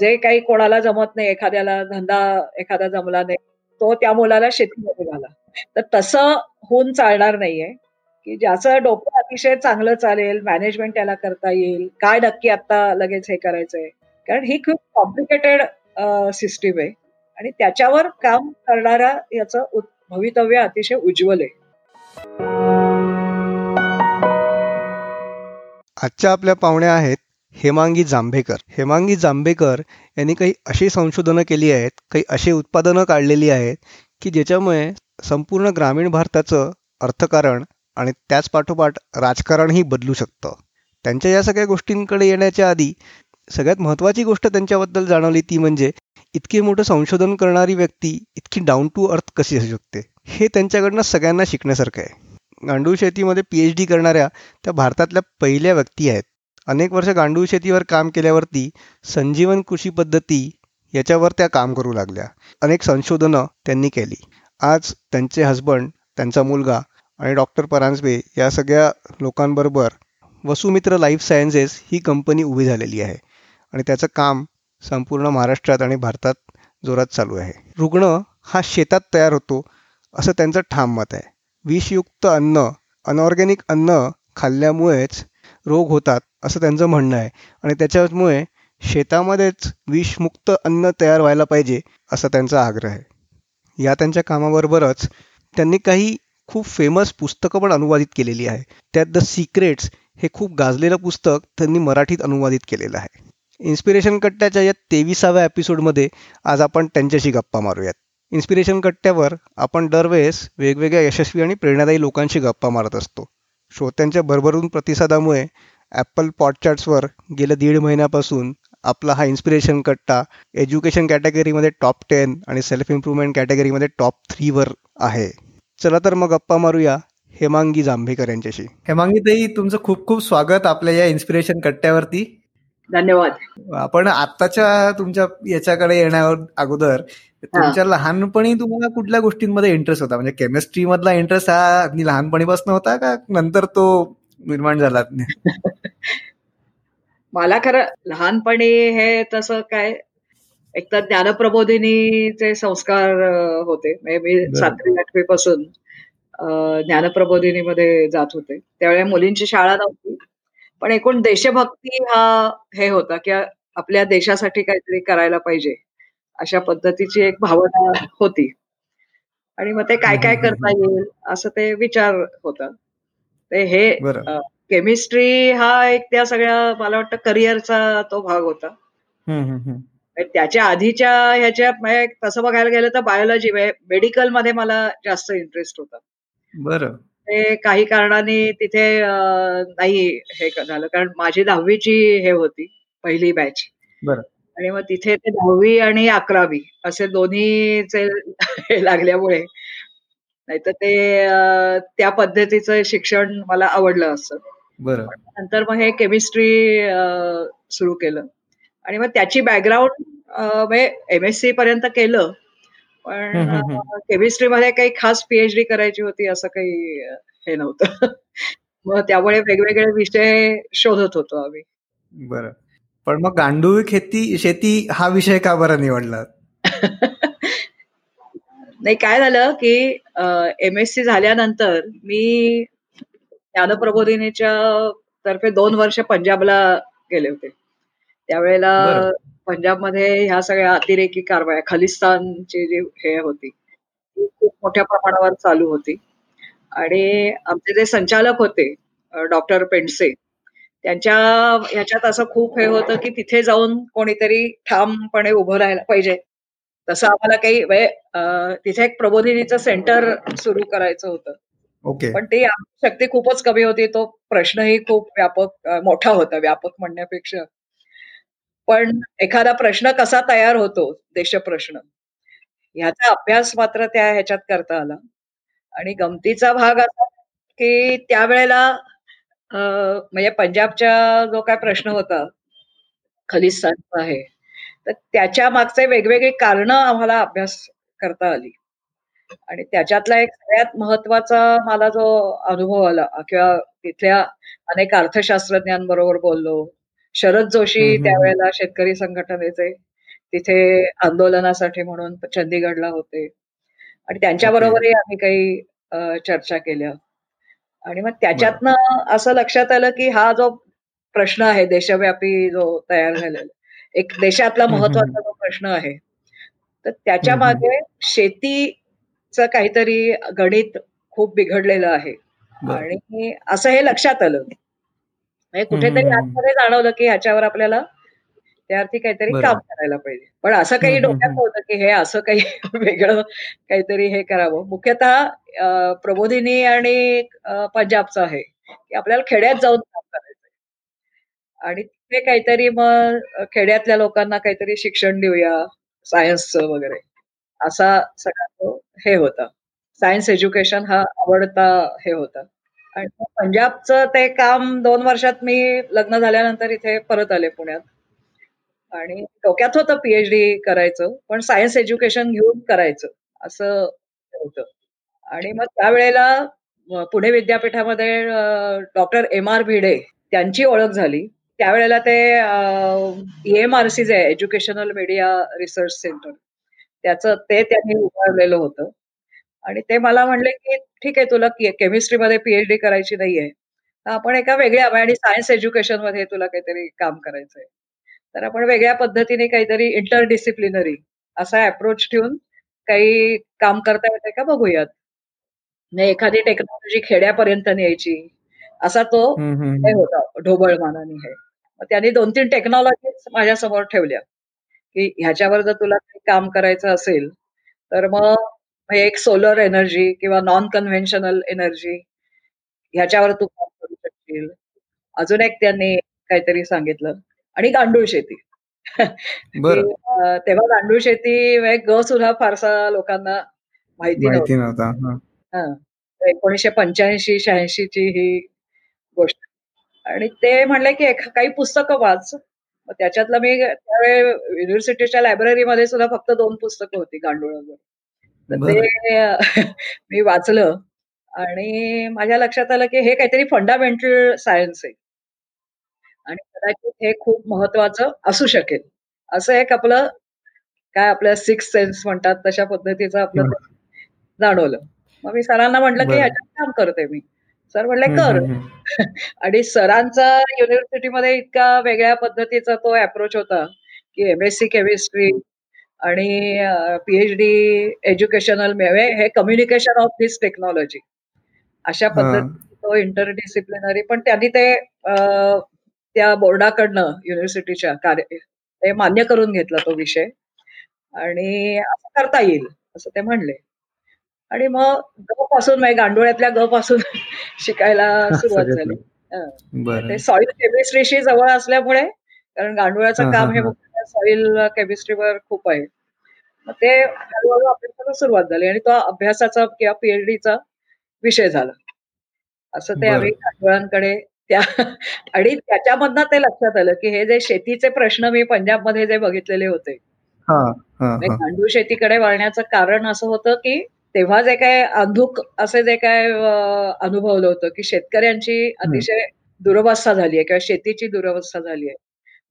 जे काही कोणाला जमत नाही एखाद्याला धंदा एखादा जमला नाही तो त्या मुलाला शेतीमध्ये घाला. तर तसं होऊन चालणार नाहीये. की ज्याचं डोकं अतिशय चांगलं चालेल मॅनेजमेंट त्याला करता येईल काय नक्की आता लगेच हे करायचंय. कारण ही खूप कॉम्प्लिकेटेड सिस्टीम आहे. आणि त्याच्यावर काम करणारा याचं भवितव्य अतिशय उज्ज्वल आहे. आजच्या आपल्या पाहुण्या आहेत हेमांगी जांभेकर. हेमांगी जांभेकर यांनी काही अशी संशोधनं केली आहेत काही अशी उत्पादनं काढलेली आहेत की ज्याच्यामुळे संपूर्ण ग्रामीण भारताचं अर्थकारण आणि त्याच पाठोपाठ राजकारणही बदलू शकतं. त्यांच्या या सगळ्या गोष्टींकडे येण्याच्या आधी सगळ्यात महत्त्वाची गोष्ट त्यांच्याबद्दल जाणवली ती म्हणजे इतकी मोठं संशोधन करणारी व्यक्ती इतकी डाऊन टू अर्थ कशी असू शकते? हे त्यांच्याकडनं सगळ्यांना शिकण्यासारखं आहे. गांडूळ शेतीमध्ये पी एच डी करणाऱ्या त्या भारतातल्या पहिल्या व्यक्ती आहेत. अनेक वर्ष गांडूळ शेतीवर काम केल्यावरती संजीवन कृषी पद्धती याच्यावर त्या काम करू लागल्या. अनेक संशोधनं त्यांनी केली. आज त्यांचे हजबंड त्यांचा मुलगा आणि डॉक्टर परांजबे या सगळ्या लोकांबरोबर वसुमित्र लाईफ सायन्सेस ही कंपनी उभी झालेली आहे. आणि त्याचं काम संपूर्ण महाराष्ट्रात आणि भारतात जोरात चालू आहे. रुग्ण हा शेतात तयार होतो असं त्यांचं ठाम मत आहे. विषयुक्त अन्न अनऑर्गॅनिक अन्न खाल्ल्यामुळेच रोग होतात असं त्यांचं म्हणणं आहे. आणि त्याच्यामुळे शेतामध्येच विषमुक्त अन्न तयार व्हायला पाहिजे असा त्यांचा आग्रह आहे. या त्यांच्या कामाबरोबरच त्यांनी काही खूप फेमस पुस्तकं पण अनुवादित केलेली आहे. त्यात द सिक्रेट्स हे खूप गाजलेलं पुस्तक त्यांनी मराठीत अनुवादित केलेलं आहे. इन्स्पिरेशन कट्ट्याच्या या तेविसाव्या एपिसोडमध्ये आज आपण त्यांच्याशी गप्पा मारूयात. इन्स्पिरेशन कट्ट्यावर आपण दरवेळेस वेगवेगळ्या यशस्वी आणि प्रेरणादायी लोकांशी गप्पा मारत असतो. श्रोत्यांच्या भरभरून प्रतिसादामुळे ॲपल पॉडचार्ट्सवर गेल्या दीड महिन्यापासून आपला हा इन्स्पिरेशन कट्टा एज्युकेशन कॅटेगरीमध्ये टॉप टेन आणि सेल्फ इम्प्रुव्हमेंट कॅटेगरीमध्ये टॉप थ्रीवर आहे. चला तर मग गप्पा मारूया हेमांगी जांभेकर यांच्याशी. हेमांगी ताई तुमचं खूप खूप स्वागत आपल्या या इन्स्पिरेशन कट्ट्यावरती. धन्यवाद. आपण आताच्या तुमच्या याच्याकडे येण्यावर अगोदर तुमच्या लहानपणी तुम्हाला कुठल्या गोष्टींमध्ये इंटरेस्ट होता? म्हणजे केमिस्ट्री मधला इंटरेस्ट हा लहानपणीपासून होता का नंतर तो निर्माण झाला. मला खरं लहानपणी हे तसं काय एक तर ज्ञानप्रबोधिनीचे संस्कार होते. म्हणजे मी सातवी आठवी पासून ज्ञानप्रबोधिनीमध्ये जात होते. त्यावेळी मुलींची शाळा नव्हती. पण एकूण देशभक्ती हा हे होता की आपल्या देशासाठी काहीतरी करायला पाहिजे अशा पद्धतीची एक भावना होती. आणि मग ते काय काय करता येईल असं ते विचार होता. ते हे केमिस्ट्री हा एक त्या सगळ्या मला वाटतं करिअरचा तो भाग होता. त्याच्या आधीच्या ह्याच्या तसं बघायला गेलं तर बायोलॉजी मेडिकलमध्ये मला जास्त इंटरेस्ट होता. बरं. ते काही कारणाने तिथे नाही हे झालं. कारण माझी दहावीची हे होती पहिली बॅच बरं. आणि मग तिथे ते दहावी आणि अकरावी असे दोन्हीचे लागल्यामुळे नाहीतर ते त्या पद्धतीचं शिक्षण मला आवडलं असं. बरं. नंतर मग हे केमिस्ट्री सुरू केलं. आणि मग त्याची बॅकग्राऊंड म्हणजे एम एस सी पर्यंत केलं. पण केमिस्ट्रीमध्ये काही खास पीएचडी करायची होती असं काही हे नव्हतं. मग त्यामुळे वेगवेगळे विषय शोधत होतो आम्ही. बरं. पण मग गांडूळ खेती शेती हा विषय का बरं निवडला नाही काय झालं की एम एस सी झाल्यानंतर मी ज्ञानप्रबोधिनीच्या तर्फे दोन वर्ष पंजाबला गेले होते. त्यावेळेला पंजाबमध्ये ह्या सगळ्या अतिरेकी कारवाया खलिस्तानची जी हे होती ती खूप मोठ्या प्रमाणावर चालू होती. आणि आमचे जे संचालक होते डॉक्टर पेंडसे त्यांच्या ह्याच्यात असं खूप हे होतं की तिथे जाऊन कोणीतरी ठामपणे उभं राहायला पाहिजे. तसं आम्हाला काही तिथे एक प्रबोधिनीचं सेंटर सुरू करायचं होतं. ओके. पण ती शक्ती खूपच कमी होती. तो प्रश्नही खूप व्यापक मोठा होता व्यापक म्हणण्यापेक्षा. पण एखादा प्रश्न कसा तयार होतो देशप्रश्न? ह्याचा अभ्यास मात्र त्या ह्याच्यात करता आला. आणि गमतीचा भाग असा की त्यावेळेला म्हणजे पंजाबच्या जो काय प्रश्न होता खलिस्तानचा आहे तर त्याच्या मागचे वेगवेगळे कारण आम्हाला अभ्यास करता आली. आणि त्याच्यातला एक सगळ्यात महत्त्वाचा मला जो अनुभव आला किंवा तिथल्या अनेक अर्थशास्त्रज्ञांबरोबर बोललो. शरद जोशी त्यावेळेला शेतकरी संघटनेचे तिथे आंदोलनासाठी म्हणून चंदीगडला होते. आणि त्यांच्याबरोबरही आम्ही काही चर्चा केल्या. आणि मग त्याच्यातनं असं लक्षात आलं की हा जो प्रश्न आहे देशव्यापी जो तयार झालेला एक देशातला महत्त्वाचा जो प्रश्न आहे तर त्याच्यामागे शेतीचं काहीतरी गणित खूप बिघडलेलं आहे. आणि असं हे लक्षात आलं. म्हणजे कुठेतरी आतमध्ये जाणवलं की ह्याच्यावर आपल्याला त्यावरती काहीतरी काम करायला पाहिजे. पण असं काही डोक्यात नव्हतं की हे असं काही वेगळं काहीतरी हे करावं. मुख्यतः प्रबोधिनी आणि पंजाबचं आहे की आपल्याला खेड्यात जाऊन काम करायचंय. आणि तिथे काहीतरी मग खेड्यातल्या लोकांना काहीतरी शिक्षण देऊया सायन्सचं वगैरे. असा सगळा तो हे होता. सायन्स एज्युकेशन हा आवडता हे होता. आणि पंजाबचं ते काम दोन वर्षात मी लग्न झाल्यानंतर इथे परत आले पुण्यात. आणि डोक्यात होतं पीएचडी करायचं पण सायन्स एज्युकेशन घेऊन करायचं असं होतं. आणि मग त्यावेळेला पुणे विद्यापीठामध्ये डॉक्टर एम आर भिडे त्यांची ओळख झाली. त्यावेळेला ते M R C J educational media research centre त्याचं ते त्यांनी उभारलेलं होतं. आणि ते मला म्हणले की ठीक आहे तुला केमिस्ट्रीमध्ये पीएचडी करायची नाहीये. आपण एका वेगळ्या आणि सायन्स एज्युकेशनमध्ये तुला काहीतरी काम करायचंय. तर आपण वेगळ्या पद्धतीने काहीतरी इंटरडिसिप्लिनरी असा अप्रोच ठेवून काही काम करता येते का बघूयात. एखादी टेक्नॉलॉजी खेड्यापर्यंत न्यायची असा तो हे होता ढोबळ मानाने हे. त्यांनी दोन तीन टेक्नॉलॉजी माझ्यासमोर ठेवल्या. की ह्याच्यावर जर तुला काम करायचं असेल तर मग एक सोलर एनर्जी किंवा नॉन कन्व्हेन्शनल एनर्जी ह्याच्यावर तू काम करू शकशील. अजून एक त्यांनी काहीतरी सांगितलं. आणि गांडूळ शेती. तेव्हा गांडूळ शेती ग सुद्धा फारसा लोकांना माहिती नव्हता. एकोणीशे पंच्याऐंशी शहाऐंशीची ही गोष्ट. आणि ते म्हणले की काही पुस्तकं वाच. त्याच्यातलं मी त्यावेळी युनिव्हर्सिटीच्या लायब्ररीमध्ये सुद्धा फक्त दोन पुस्तकं होती गांडोळावर. ते मी वाचलं. आणि माझ्या लक्षात आलं की हे काहीतरी फंडामेंटल सायन्स आहे. आणि कदाचित हे खूप महत्वाचं असू शकेल. असं एक आपलं काय आपल्या सिक्स सेन्स म्हणतात तशा पद्धतीचं आपलं जाणवलं. मग मी सरांना म्हटलं की ह्याच्यात काम करते मी. सर म्हणले कर. आणि सरांचा युनिव्हर्सिटीमध्ये इतका वेगळ्या पद्धतीचा तो अप्रोच होता की एमएससी केमिस्ट्री आणि पीएचडी एज्युकेशनल हे कम्युनिकेशन ऑफ दिस टेक्नॉलॉजी अशा पद्धती तो इंटरडिसिप्लिनरी पण त्यांनी ते त्या बोर्डाकडनं युनिव्हर्सिटीच्या कार्य ते मान्य करून घेतला तो विषय. आणि असं करता येईल असं ते म्हणले. आणि मग ग पासून म्हणजे गांडोळ्यातल्या ग पासून शिकायला सुरुवात झाली. ते सॉइल केमिस्ट्रीशी जवळ असल्यामुळे कारण गांडोळ्याचं काम हे सॉइल केमिस्ट्रीवर खूप आहे. मग ते हळूहळू आपल्याला सुरुवात झाली आणि तो अभ्यासाचा किंवा पीएचडीचा विषय झाला. असं ते आम्ही गांडोळांकडे त्या आणि त्याच्यामधनं ते लक्षात आलं की हे जे शेतीचे प्रश्न मी पंजाबमध्ये जे बघितलेले होते. गांडूळ शेतीकडे वळण्याचं कारण असं होतं की तेव्हा जे काय अंधुक असे जे काय अनुभवलं होतं की शेतकऱ्यांची अतिशय दुरवस्था झाली आहे किंवा शेतीची दुरवस्था झाली आहे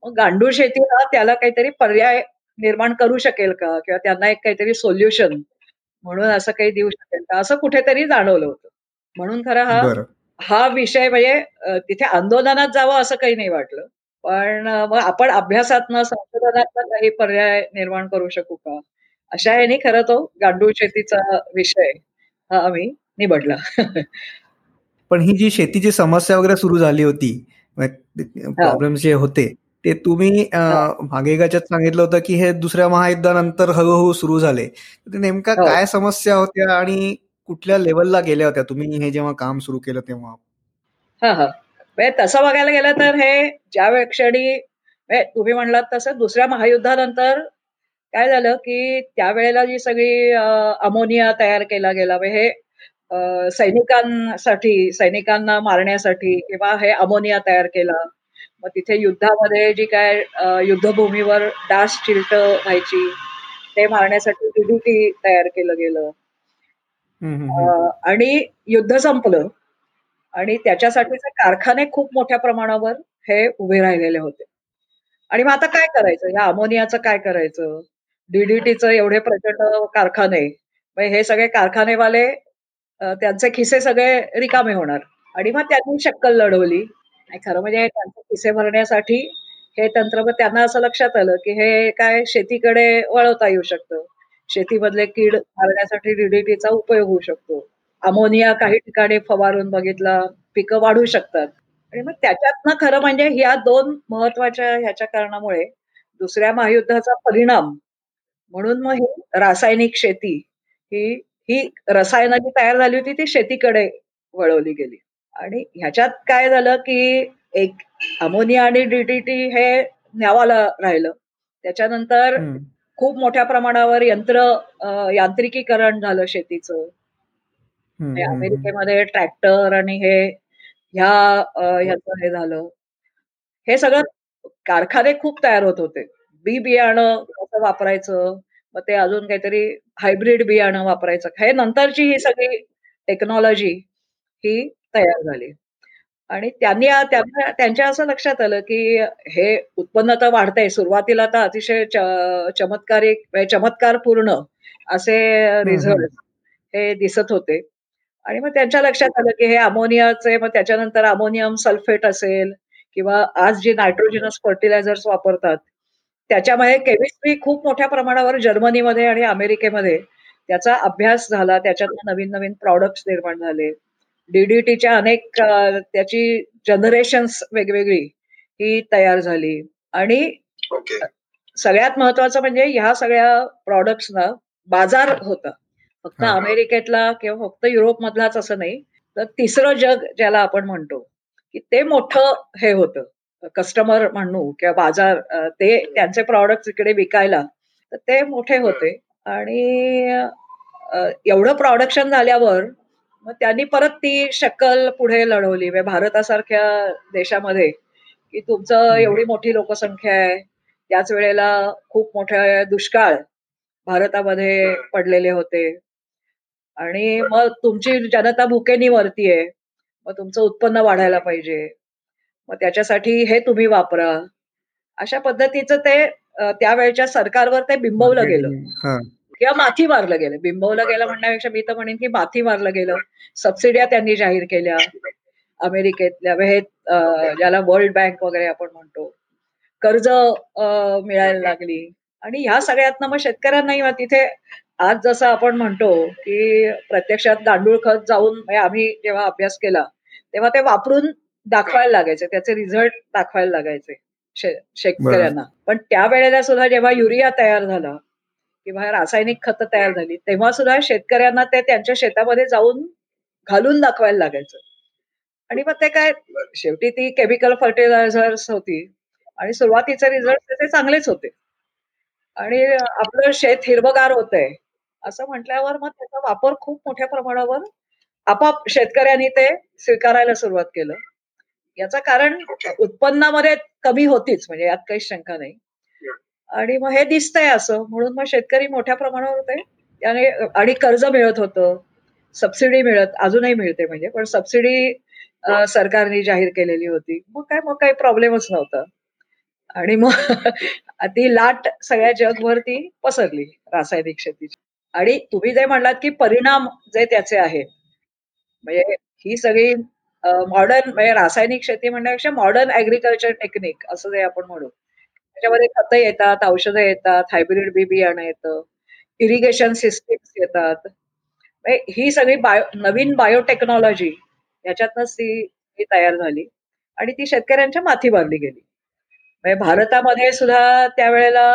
मग गांडूळ शेतीला त्याला काहीतरी पर्याय निर्माण करू शकेल का? किंवा त्यांना एक काहीतरी सोल्युशन म्हणून असं काही देऊ शकेल का? असं कुठेतरी जाणवलं होतं. म्हणून खरं हा हा विषय म्हणजे तिथे आंदोलनात जावं असं काही नाही वाटलं. पण मग आपण अभ्यासातनं संशोधनातनं काही पर्याय निर्माण करू शकू का? अशा याने खरं तो गांडूळ शेतीचा विषय हा आम्ही निवडला. पण ही जी शेतीची समस्या वगैरे सुरू झाली होती प्रॉब्लेम जे होते ते तुम्ही मागे सांगितलं होतं की हे दुसऱ्या महायुद्धानंतर हळूहळू सुरू झाले. नेमका हो. काय समस्या होत्या आणि कुठल्या लेवलला गेल्या होत्या तुम्ही हे जेव्हा काम सुरू केलं तेव्हा? हा हा. म्हणजे तसं बघायला गेलं तर हे ज्या क्षणी म्हणजे तुम्ही म्हणलात तसं दुसऱ्या महायुद्धानंतर काय झालं की त्यावेळेला जी सगळी अमोनिया तयार केला गेला हे सैनिकांसाठी सैनिकांना मारण्यासाठी किंवा हे अमोनिया तयार केला मग तिथे युद्धामध्ये जी काय युद्धभूमीवर डास चिलट व्हायची ते मारण्यासाठी डीडीटी तयार केलं गेलं. आणि युद्ध संपलं आणि त्याच्यासाठीचे कारखाने खूप मोठ्या प्रमाणावर हे उभे राहिलेले होते. आणि मग आता काय करायचं? या अमोनियाचं काय करायचं? डीडीटीचं एवढे प्रचंड कारखाने. हे सगळे कारखानेवाले त्यांचे खिसे सगळे रिकामे होणार. आणि मग त्यांनी शक्कल लढवली. खरं म्हणजे त्यांचे खिसे भरण्यासाठी हे तंत्र मग त्यांना असं लक्षात आलं की हे काय शेतीकडे वळवता येऊ शकतं. शेतीमधले कीड मारण्यासाठी डीडीटीचा उपयोग होऊ शकतो. अमोनिया काही ठिकाणी फवारून बघितला पिकं वाढू शकतात. आणि मग त्याच्यातनं खरं म्हणजे ह्या दोन महत्त्वाच्या ह्याच्या कारणामुळे दुसऱ्या महायुद्धाचा परिणाम म्हणून मग ही रासायनिक शेती ही ही रसायनं जी तयार झाली होती ती शेतीकडे वळवली गेली. आणि ह्याच्यात काय झालं की एक अमोनिया आणि डीडीटी हे न्यावाला राहिलं. त्याच्यानंतर खूप मोठ्या प्रमाणावर यंत्र यांत्रिकीकरण झालं शेतीचं. अमेरिकेमध्ये ट्रॅक्टर आणि हे ह्या ह्याचं हे झालं. हे सगळं कारखाने खूप तयार होत होते. बी बियाणं कसं वापरायचं? मग ते अजून काहीतरी हायब्रिड बियाणं वापरायचं. हे नंतरची ही सगळी टेक्नॉलॉजी ही तयार झाली. आणि त्यांनी त्यांच्या असं लक्षात आलं की हे उत्पन्न तर वाढतंय. सुरुवातीला तर अतिशय चमत्कारिक म्हणजे चमत्कार पूर्ण असे रिझल्ट हे दिसत होते. आणि मग त्यांच्या लक्षात आलं की हे अमोनियाचे मग त्याच्यानंतर अमोनियम सल्फेट असेल किंवा आज जे नायट्रोजिनस फर्टिलायझर्स वापरतात त्याच्यामध्ये केमिस्ट्री खूप मोठ्या प्रमाणावर जर्मनीमध्ये आणि अमेरिकेमध्ये त्याचा अभ्यास झाला त्याच्यात नवीन नवीन प्रॉडक्ट्स निर्माण झाले. डीडीटीच्या अनेक त्याची जनरेशन्स वेगवेगळी ही तयार झाली. आणि सगळ्यात महत्वाचं म्हणजे ह्या सगळ्या प्रॉडक्ट्सना बाजार होता. फक्त अमेरिकेतला किंवा फक्त युरोप मधलाच असं नाही तर तिसरं जग ज्याला आपण म्हणतो की ते मोठं हे होतं. कस्टमर म्हणू किंवा बाजार ते त्यांचे प्रॉडक्ट इकडे विकायला तर ते मोठे होते. आणि एवढं प्रोडक्शन झाल्यावर मग त्यांनी परत ती शक्कल पुढे लढवली. म्हणजे भारतासारख्या देशामध्ये की तुमचं एवढी मोठी लोकसंख्या आहे त्याच वेळेला खूप मोठ्या दुष्काळ भारतामध्ये पडलेले होते. आणि मग तुमची जनता भुकेनी वरतीये मग तुमचं उत्पन्न वाढायला पाहिजे. मग त्याच्यासाठी हे तुम्ही वापरा. अशा पद्धतीचं ते त्यावेळच्या सरकारवर ते बिंबवलं गेलं. किंवा माथी मारलं गेलं. बिंबवलं गेलं म्हणण्यापेक्षा मी तर म्हणेन की माथी मारलं गेलं. सबसिड्या त्यांनी जाहीर केल्या. अमेरिकेतल्या हे ज्याला वर्ल्ड बँक वगैरे आपण म्हणतो. कर्ज मिळायला लागली. आणि ह्या सगळ्यातनं मग शेतकऱ्यांनाही तिथे आज जसं आपण म्हणतो की प्रत्यक्षात गांडूळ खत जाऊन आम्ही जेव्हा अभ्यास केला तेव्हा ते वापरून दाखवायला लागायचे. त्याचे रिझल्ट दाखवायला लागायचे शेतकऱ्यांना. पण त्यावेळेला सुद्धा जेव्हा युरिया तयार झाला किंवा रासायनिक खत तयार झाली तेव्हा सुद्धा शेतकऱ्यांना ते त्यांच्या शेतामध्ये जाऊन घालून दाखवायला लागायचं. आणि मग ते काय शेवटी ती केमिकल फर्टिलायझर्स होती आणि सुरुवातीचे रिझल्ट त्याचे चांगलेच होते. आणि आपलं शेत हिरवगार होतंय असं म्हटल्यावर मग त्याचा वापर खूप मोठ्या प्रमाणावर आपाप शेतकऱ्यांनी ते स्वीकारायला सुरुवात केलं. याचं कारण उत्पन्नामध्ये कमी होतीच म्हणजे यात काही शंका नाही. आणि मग हे दिसतंय असं म्हणून मग शेतकरी मोठ्या प्रमाणावर होते त्याने आणि कर्ज मिळत होतं सबसिडी मिळत अजूनही मिळते म्हणजे पण सबसिडी सरकारने जाहीर केलेली होती. मग काय मग काही प्रॉब्लेमच नव्हता. आणि मग ती लाट सगळ्या जगभर ती पसरली रासायनिक शेतीची. आणि तुम्ही जे म्हणलात की परिणाम जे त्याचे आहेत म्हणजे ही सगळी मॉडर्न म्हणजे रासायनिक शेती म्हणण्यापेक्षा मॉडर्न ऍग्रिकल्चर टेक्निक असं जे आपण म्हणू. त्याच्यामध्ये खतं येतात औषधं येतात हायब्रिड बी बियाणं येतं इरिगेशन सिस्टीम्स येतात. ही सगळी बायो नवीन बायोटेक्नॉलॉजी याच्यातनच ती तयार झाली आणि ती शेतकऱ्यांच्या माथी बांधली गेली. म्हणजे भारतामध्ये सुद्धा त्यावेळेला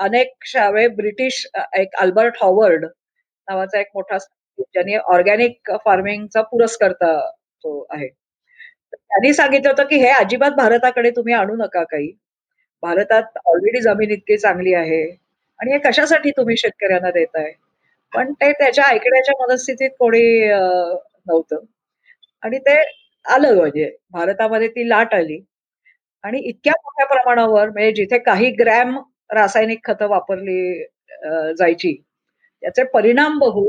अनेक शाळे म्हणजे ब्रिटिश एक अल्बर्ट हॉवर्ड नावाचा एक मोठा ज्यांनी ऑर्गॅनिक फार्मिंगचा पुरस्कर्ता तो आहे. त्यांनी सांगितलं होतं की हे अजिबात भारताकडे तुम्ही आणू नका काही. भारतात ऑलरेडी जमीन इतकी चांगली आहे आणि हे कशासाठी तुम्ही शेतकऱ्यांना देताय? पण ते त्याच्या ऐकण्याच्या मनस्थितीत कोणी नव्हतं. आणि ते आलं म्हणजे भारतामध्ये ती लाट आली. आणि इतक्या मोठ्या प्रमाणावर म्हणजे जिथे काही ग्रॅम रासायनिक खतं वापरली जायची त्याचे परिणाम बघू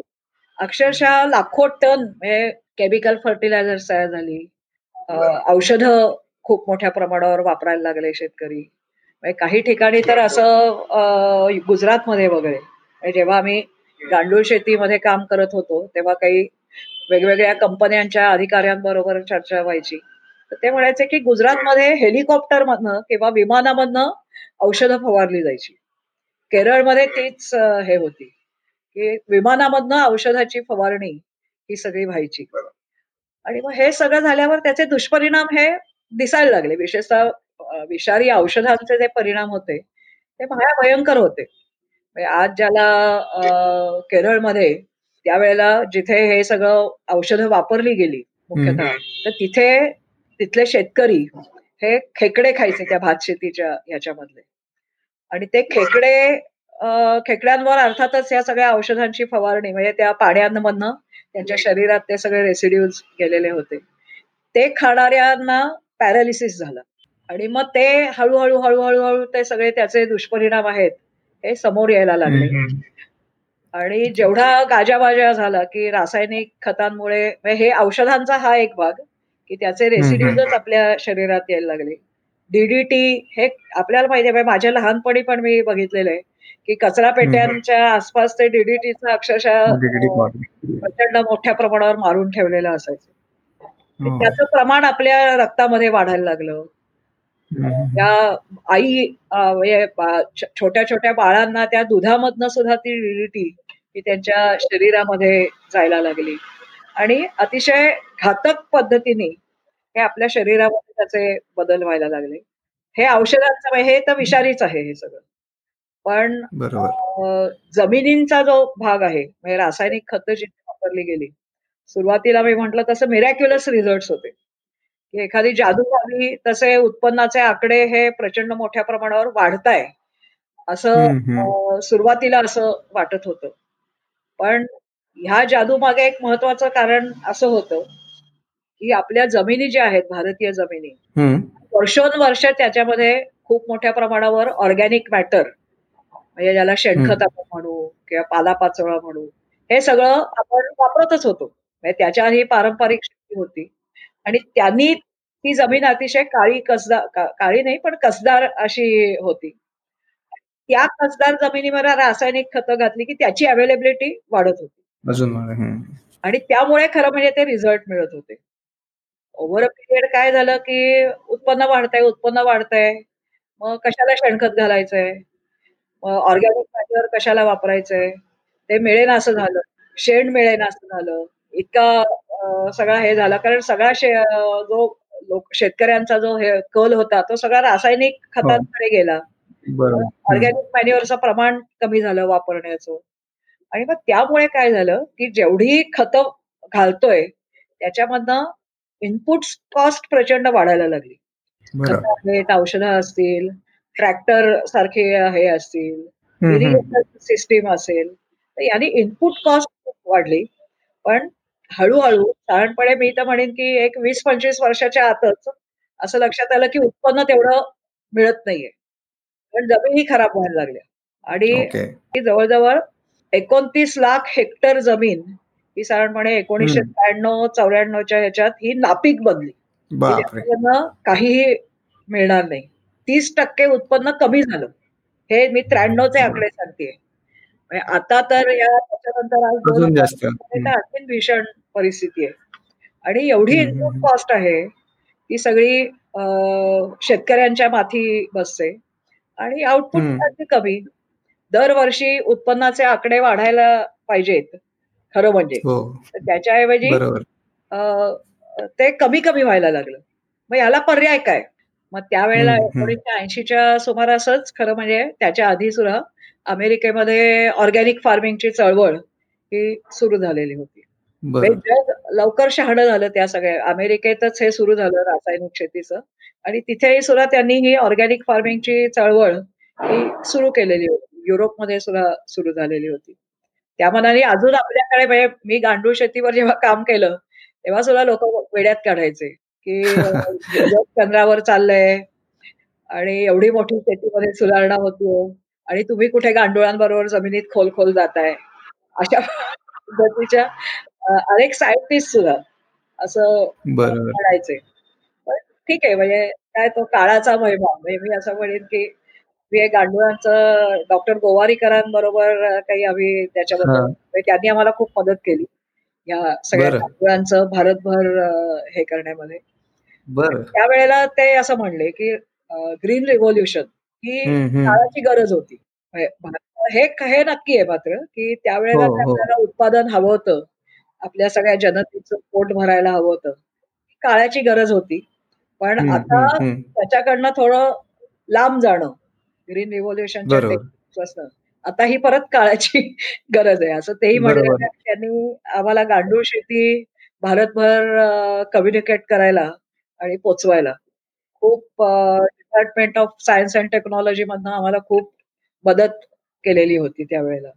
अक्षरशः लाखो टन म्हणजे केमिकल फर्टिलायझर तयार झाली. औषधं खूप मोठ्या प्रमाणावर वापरायला लागले शेतकरी. म्हणजे काही ठिकाणी तर असं गुजरातमध्ये वगैरे. म्हणजे जेव्हा आम्ही गांडूळ शेतीमध्ये काम करत होतो तेव्हा काही वेगवेगळ्या कंपन्यांच्या अधिकाऱ्यांबरोबर चर्चा व्हायची. तर ते म्हणायचे की गुजरातमध्ये हेलिकॉप्टरमधनं किंवा विमानामधनं औषधं फवारली जायची. केरळमध्ये तीच हे होती. की विमानामधनं औषधाची फवारणी ही सगळी व्हायची. आणि मग हे सगळं झाल्यावर त्याचे दुष्परिणाम हे दिसायला लागले. विशेषतः विषारी औषधांचे जे परिणाम होते ते भया भयंकर होते. म्हणजे आज ज्याला केरळमध्ये त्यावेळेला जिथे हे सगळं औषधं वापरली गेली मुख्यतः तर तिथे तिथले शेतकरी हे खेकडे खायचे त्या भात शेतीच्या ह्याच्यामधले. आणि ते खेकडे खेकड्यांवर अर्थातच या सगळ्या औषधांची फवारणी म्हणजे त्या पाण्यामधनं त्यांच्या शरीरात ते सगळे रेसिड्यूज गेलेले होते. ते खाणाऱ्यांना पॅरालिसिस झालं. आणि मग ते हळूहळू हळूहळू हळू ते सगळे त्याचे दुष्परिणाम आहेत हे समोर यायला लागले. आणि जेवढा गाजाबाजा झाला की रासायनिक खतांमुळे म्हणजे हे औषधांचा हा एक भाग की त्याचे रेसिड्यूजच आपल्या शरीरात यायला लागले. डीडीटी हे आपल्याला माहिती आहे माझ्या लहानपणी पण मी बघितलेलं आहे. की कचरा पेट्यांच्या आसपास ते डीडीटीचं अक्षरशः प्रचंड मोठ्या प्रमाणावर मारून ठेवलेलं असायचं. हो. त्याचं प्रमाण आपल्या रक्तामध्ये वाढायला लागलं. त्या आई म्हणजे छोट्या छोट्या बाळांना त्या दुधामधनं सुद्धा ती डीडीटी ती त्यांच्या शरीरामध्ये जायला लागली. आणि अतिशय घातक पद्धतीने हे आपल्या शरीरामध्ये त्याचे बदल व्हायला लागले. हे औषधांचं हे तर विषारीच आहे हे सगळं. पण जमिनींचा जो भाग आहे म्हणजे रासायनिक खतं जिथे वापरली गेली सुरुवातीला मी म्हंटल तसं मिरॅक्युलस रिझल्ट होते. की एखादी जादू झाली तसे उत्पन्नाचे आकडे हे प्रचंड मोठ्या प्रमाणावर वाढताय असं सुरुवातीला असं वाटत होतं. पण ह्या जादू मागे एक महत्वाचं कारण असं होतं की आपल्या जमिनी ज्या आहेत भारतीय जमिनी वर्षोनवर्ष त्याच्यामध्ये खूप मोठ्या प्रमाणावर ऑर्गॅनिक मॅटर म्हणजे ज्याला शेणखत आपण म्हणू किंवा पालापाचोळा म्हणू हे सगळं आपण वापरतच होतो. म्हणजे त्याच्या ही पारंपरिक शेती होती. आणि त्यांनी ती जमीन अतिशय काळी कसदार काळी नाही पण कसदार अशी होती. त्या कसदार जमिनीवर रासायनिक खतं घातली की त्याची अवेलेबिलिटी वाढत होती. अजून आणि त्यामुळे खरं म्हणजे ते रिझल्ट मिळत होते. ओव्हर अ पिरियड काय झालं की उत्पन्न वाढतंय उत्पन्न वाढतंय. मग कशाला शेणखत घालायचंय? ऑर्गॅनिक मॅन्युअर कशाला वापरायचंय? ते मिळेन असं झालं. शेण मिळेन असं झालं. इतका सगळा हे झाला. कारण सगळा जो लोक शेतकऱ्यांचा जो हे कल होता तो सगळा रासायनिक खतांकडे गेला. ऑर्गॅनिक मॅन्युअरचं प्रमाण कमी झालं वापरण्याचं. आणि मग त्यामुळे काय झालं की जेवढी खतं घालतोय त्याच्यामधनं इनपुट कॉस्ट प्रचंड वाढायला लागली. आहेत औषधं असतील ट्रॅक्टर सारखे हे असतील सिस्टीम असेल तर यांनी इनपुट कॉस्ट खूप वाढली. पण हळूहळू साधारणपणे मी तर म्हणेन की एक वीस पंचवीस वर्षाच्या आतच असं लक्षात आलं की उत्पन्न तेवढं मिळत नाहीये. पण जमीनही खराब व्हायला लागल्या. आणि जवळजवळ एकोणतीस लाख हेक्टर जमीन ही साधारणपणे एकोणीसशे त्र्याण्णव चौऱ्याण्णवच्या ह्याच्यात ही नापीक बनली. काहीही मिळणार नाही. तीस टक्के उत्पन्न कमी झालं. हे मी त्र्याण्णवचे आकडे सांगते आता तर या त्याच्यानंतर आणखी भीषण परिस्थिती आहे. आणि एवढी इनपुट कॉस्ट आहे ती सगळी शेतकऱ्यांच्या माथी बसते. आणि आउटपुट कमी. दरवर्षी उत्पन्नाचे आकडे वाढायला पाहिजेत. खरं म्हणजे. हो. त्याच्याऐवजी ते कमी कमी व्हायला लागलं. मग याला पर्याय काय? मग त्यावेळेला एकोणीसशे ऐंशीच्या सुमारासच खरं म्हणजे त्याच्या आधी सुद्धा अमेरिकेमध्ये ऑर्गॅनिक फार्मिंगची चळवळ ही सुरू झालेली होती. जग लवकर शहाणं झालं त्या सगळ्या अमेरिकेतच हे सुरू झालं रासायनिक शेतीचं. आणि तिथेही सुद्धा त्यांनी ही ऑर्गॅनिक फार्मिंगची चळवळ ही सुरू केलेली होती. युरोपमध्ये सुद्धा सुरू झालेली होती. त्या मनाने अजून आपल्याकडे म्हणजे मी गांडूळ शेतीवर जेव्हा काम केलं तेव्हा सुद्धा लोक वेड्यात काढायचे. की चंद्रावर चाललंय आणि एवढी मोठी शेतीमध्ये सुधारणा होतीये आणि तुम्ही कुठे गांडुळांबरोबर जमिनीत खोल खोल जाताय अशा पद्धतीच्या अनेक सायंटिस्ट सुद्धा असं म्हणायचे. ठीक आहे म्हणजे काय तो काळाचा महिमा म्हणजे मी असं म्हणेन की मी गांडुळांचं डॉक्टर गोवारीकरांबरोबर काही आम्ही त्याच्याबद्दल म्हणजे त्यांनी आम्हाला खूप मदत केली. या सगळ्या गांडुळांचं भारतभर हे करण्यामध्ये. त्यावेळेला ते असं म्हणले की ग्रीन रिव्होल्युशन ही काळाची गरज होती. हे हे नक्की आहे मात्र की त्यावेळेला हो, हो. आपल्याला उत्पादन हवं होतं. आपल्या सगळ्या जनतेचं पोट भरायला हवं होतं. काळाची गरज होती. पण आता त्याच्याकडनं थोडं लांब जाणं ग्रीन रिव्होल्युशनच्या आता ही परत काळाची गरज आहे. असं तेही म्हणलं त्यांनी आम्हाला गांडूळ शेती भारतभर कम्युनिकेट करायला आणि पोचवायला. खूप department of science and technology मधनं आम्हाला खूप मदत केलेली होती त्यावेळेला.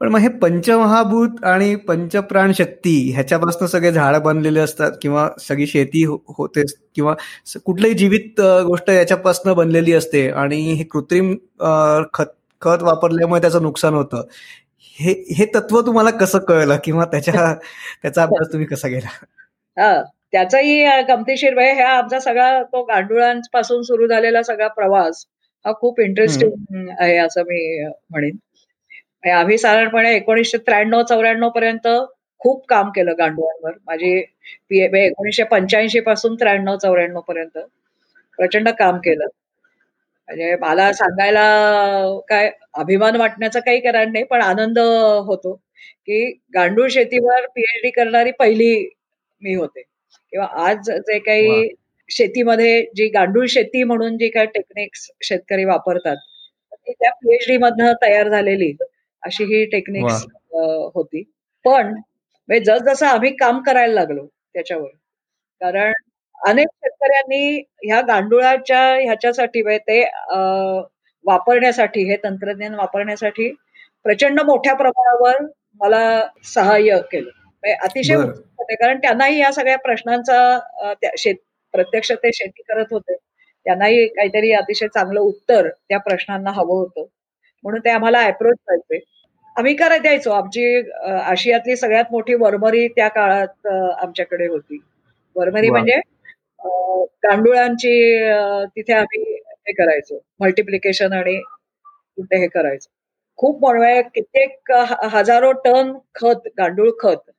पण मग हे पंचमहाभूत आणि पंचप्राण शक्ती ह्याच्यापासून सगळे झाड बनलेले असतात किंवा सगळी शेती हो, होते किंवा कुठलीही जीवित गोष्ट याच्यापासून बनलेली असते आणि हे कृत्रिम खत खत वापरल्यामुळे त्याचं नुकसान होतं. हे हे तत्व तुम्हाला कसं कळलं किंवा त्याच्या त्याचा अभ्यास तुम्ही कसा केला त्याचाही गमतीशीर वेळ ह्या आमचा सगळा तो गांडुळांपासून सुरू झालेला सगळा प्रवास हा खूप इंटरेस्टिंग आहे असं मी म्हणेन. आम्ही साधारणपणे एकोणीसशे त्र्याण्णव चौऱ्याण्णव पर्यंत खूप काम केलं गांडुळांवर. माझी पी एकोणीसशे पंच्याऐंशी पासून त्र्याण्णव चौऱ्याण्णव पर्यंत प्रचंड काम केलं. म्हणजे मला सांगायला काय अभिमान वाटण्याचं काही कारण नाही पण आनंद होतो की गांडूळ शेतीवर पीएचडी करणारी पहिली मी होते. किंवा आज जे काही शेतीमध्ये जी गांडूळ शेती म्हणून जी काही टेक्निक्स शेतकरी वापरतात ती त्या पीएचडी मधनं तयार झालेली अशी ही टेक्निक्स होती. पण जसजसं आम्ही काम करायला लागलो त्याच्यावर कारण अनेक शेतकऱ्यांनी ह्या गांडुळाच्या ह्याच्यासाठी ते वापरण्यासाठी हे तंत्रज्ञान वापरण्यासाठी प्रचंड मोठ्या प्रमाणावर मला सहाय्य केलं. अतिशय कारण त्यांनाही या सगळ्या प्रश्नांचा शेत प्रत्यक्ष ते शेती करत होते. त्यांनाही काहीतरी अतिशय चांगलं उत्तर त्या प्रश्नांना हवं होतं. म्हणून ते आम्हाला अप्रोच करायचे. आम्ही करत द्यायचो आमची आशियातली सगळ्यात मोठी वरमरी त्या काळात आमच्याकडे होती. वरमरी म्हणजे गांडुळांची तिथे आम्ही हे करायचो. मल्टिप्लिकेशन आणि कुठे हे करायचो. खूप म्हणूया कित्येक हजारो टन खत गांडूळ खत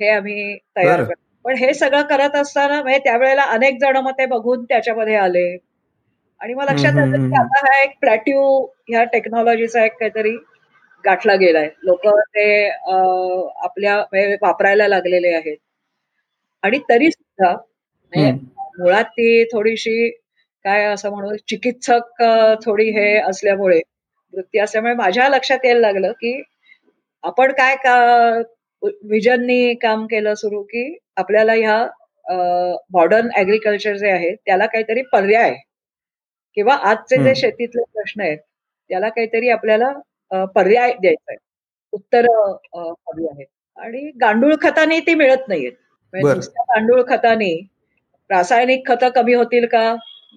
हे आम्ही तयार करतो. पण हे सगळं करत असताना म्हणजे त्यावेळेला अनेक जण मग ते बघून त्याच्यामध्ये आले. आणि मग लक्षात आलं की आता हा एक प्लॅट्यू ह्या टेक्नॉलॉजीचा एक काहीतरी गाठला गेलाय. लोक ते आपल्या म्हणजे वापरायला लागलेले आहेत. आणि तरी सुद्धा मुळात ती थोडीशी काय असं म्हणू चिकित्सक थोडी हे असल्यामुळे वृत्ती असल्यामुळे माझ्या लक्षात यायला लागलं की आपण काय का विजननी काम केलं सुरू की आपल्याला ह्या मॉडर्न ऍग्रिकल्चर जे आहे त्याला काहीतरी पर्याय. किंवा आजचे जे शेतीतले प्रश्न आहेत त्याला काहीतरी आपल्याला पर्याय द्यायचा आहे उत्तर हवी आहेत आणि गांडूळ खताने ती मिळत नाहीयेत. म्हणजे गांडूळ खताने रासायनिक खतं कमी होतील का?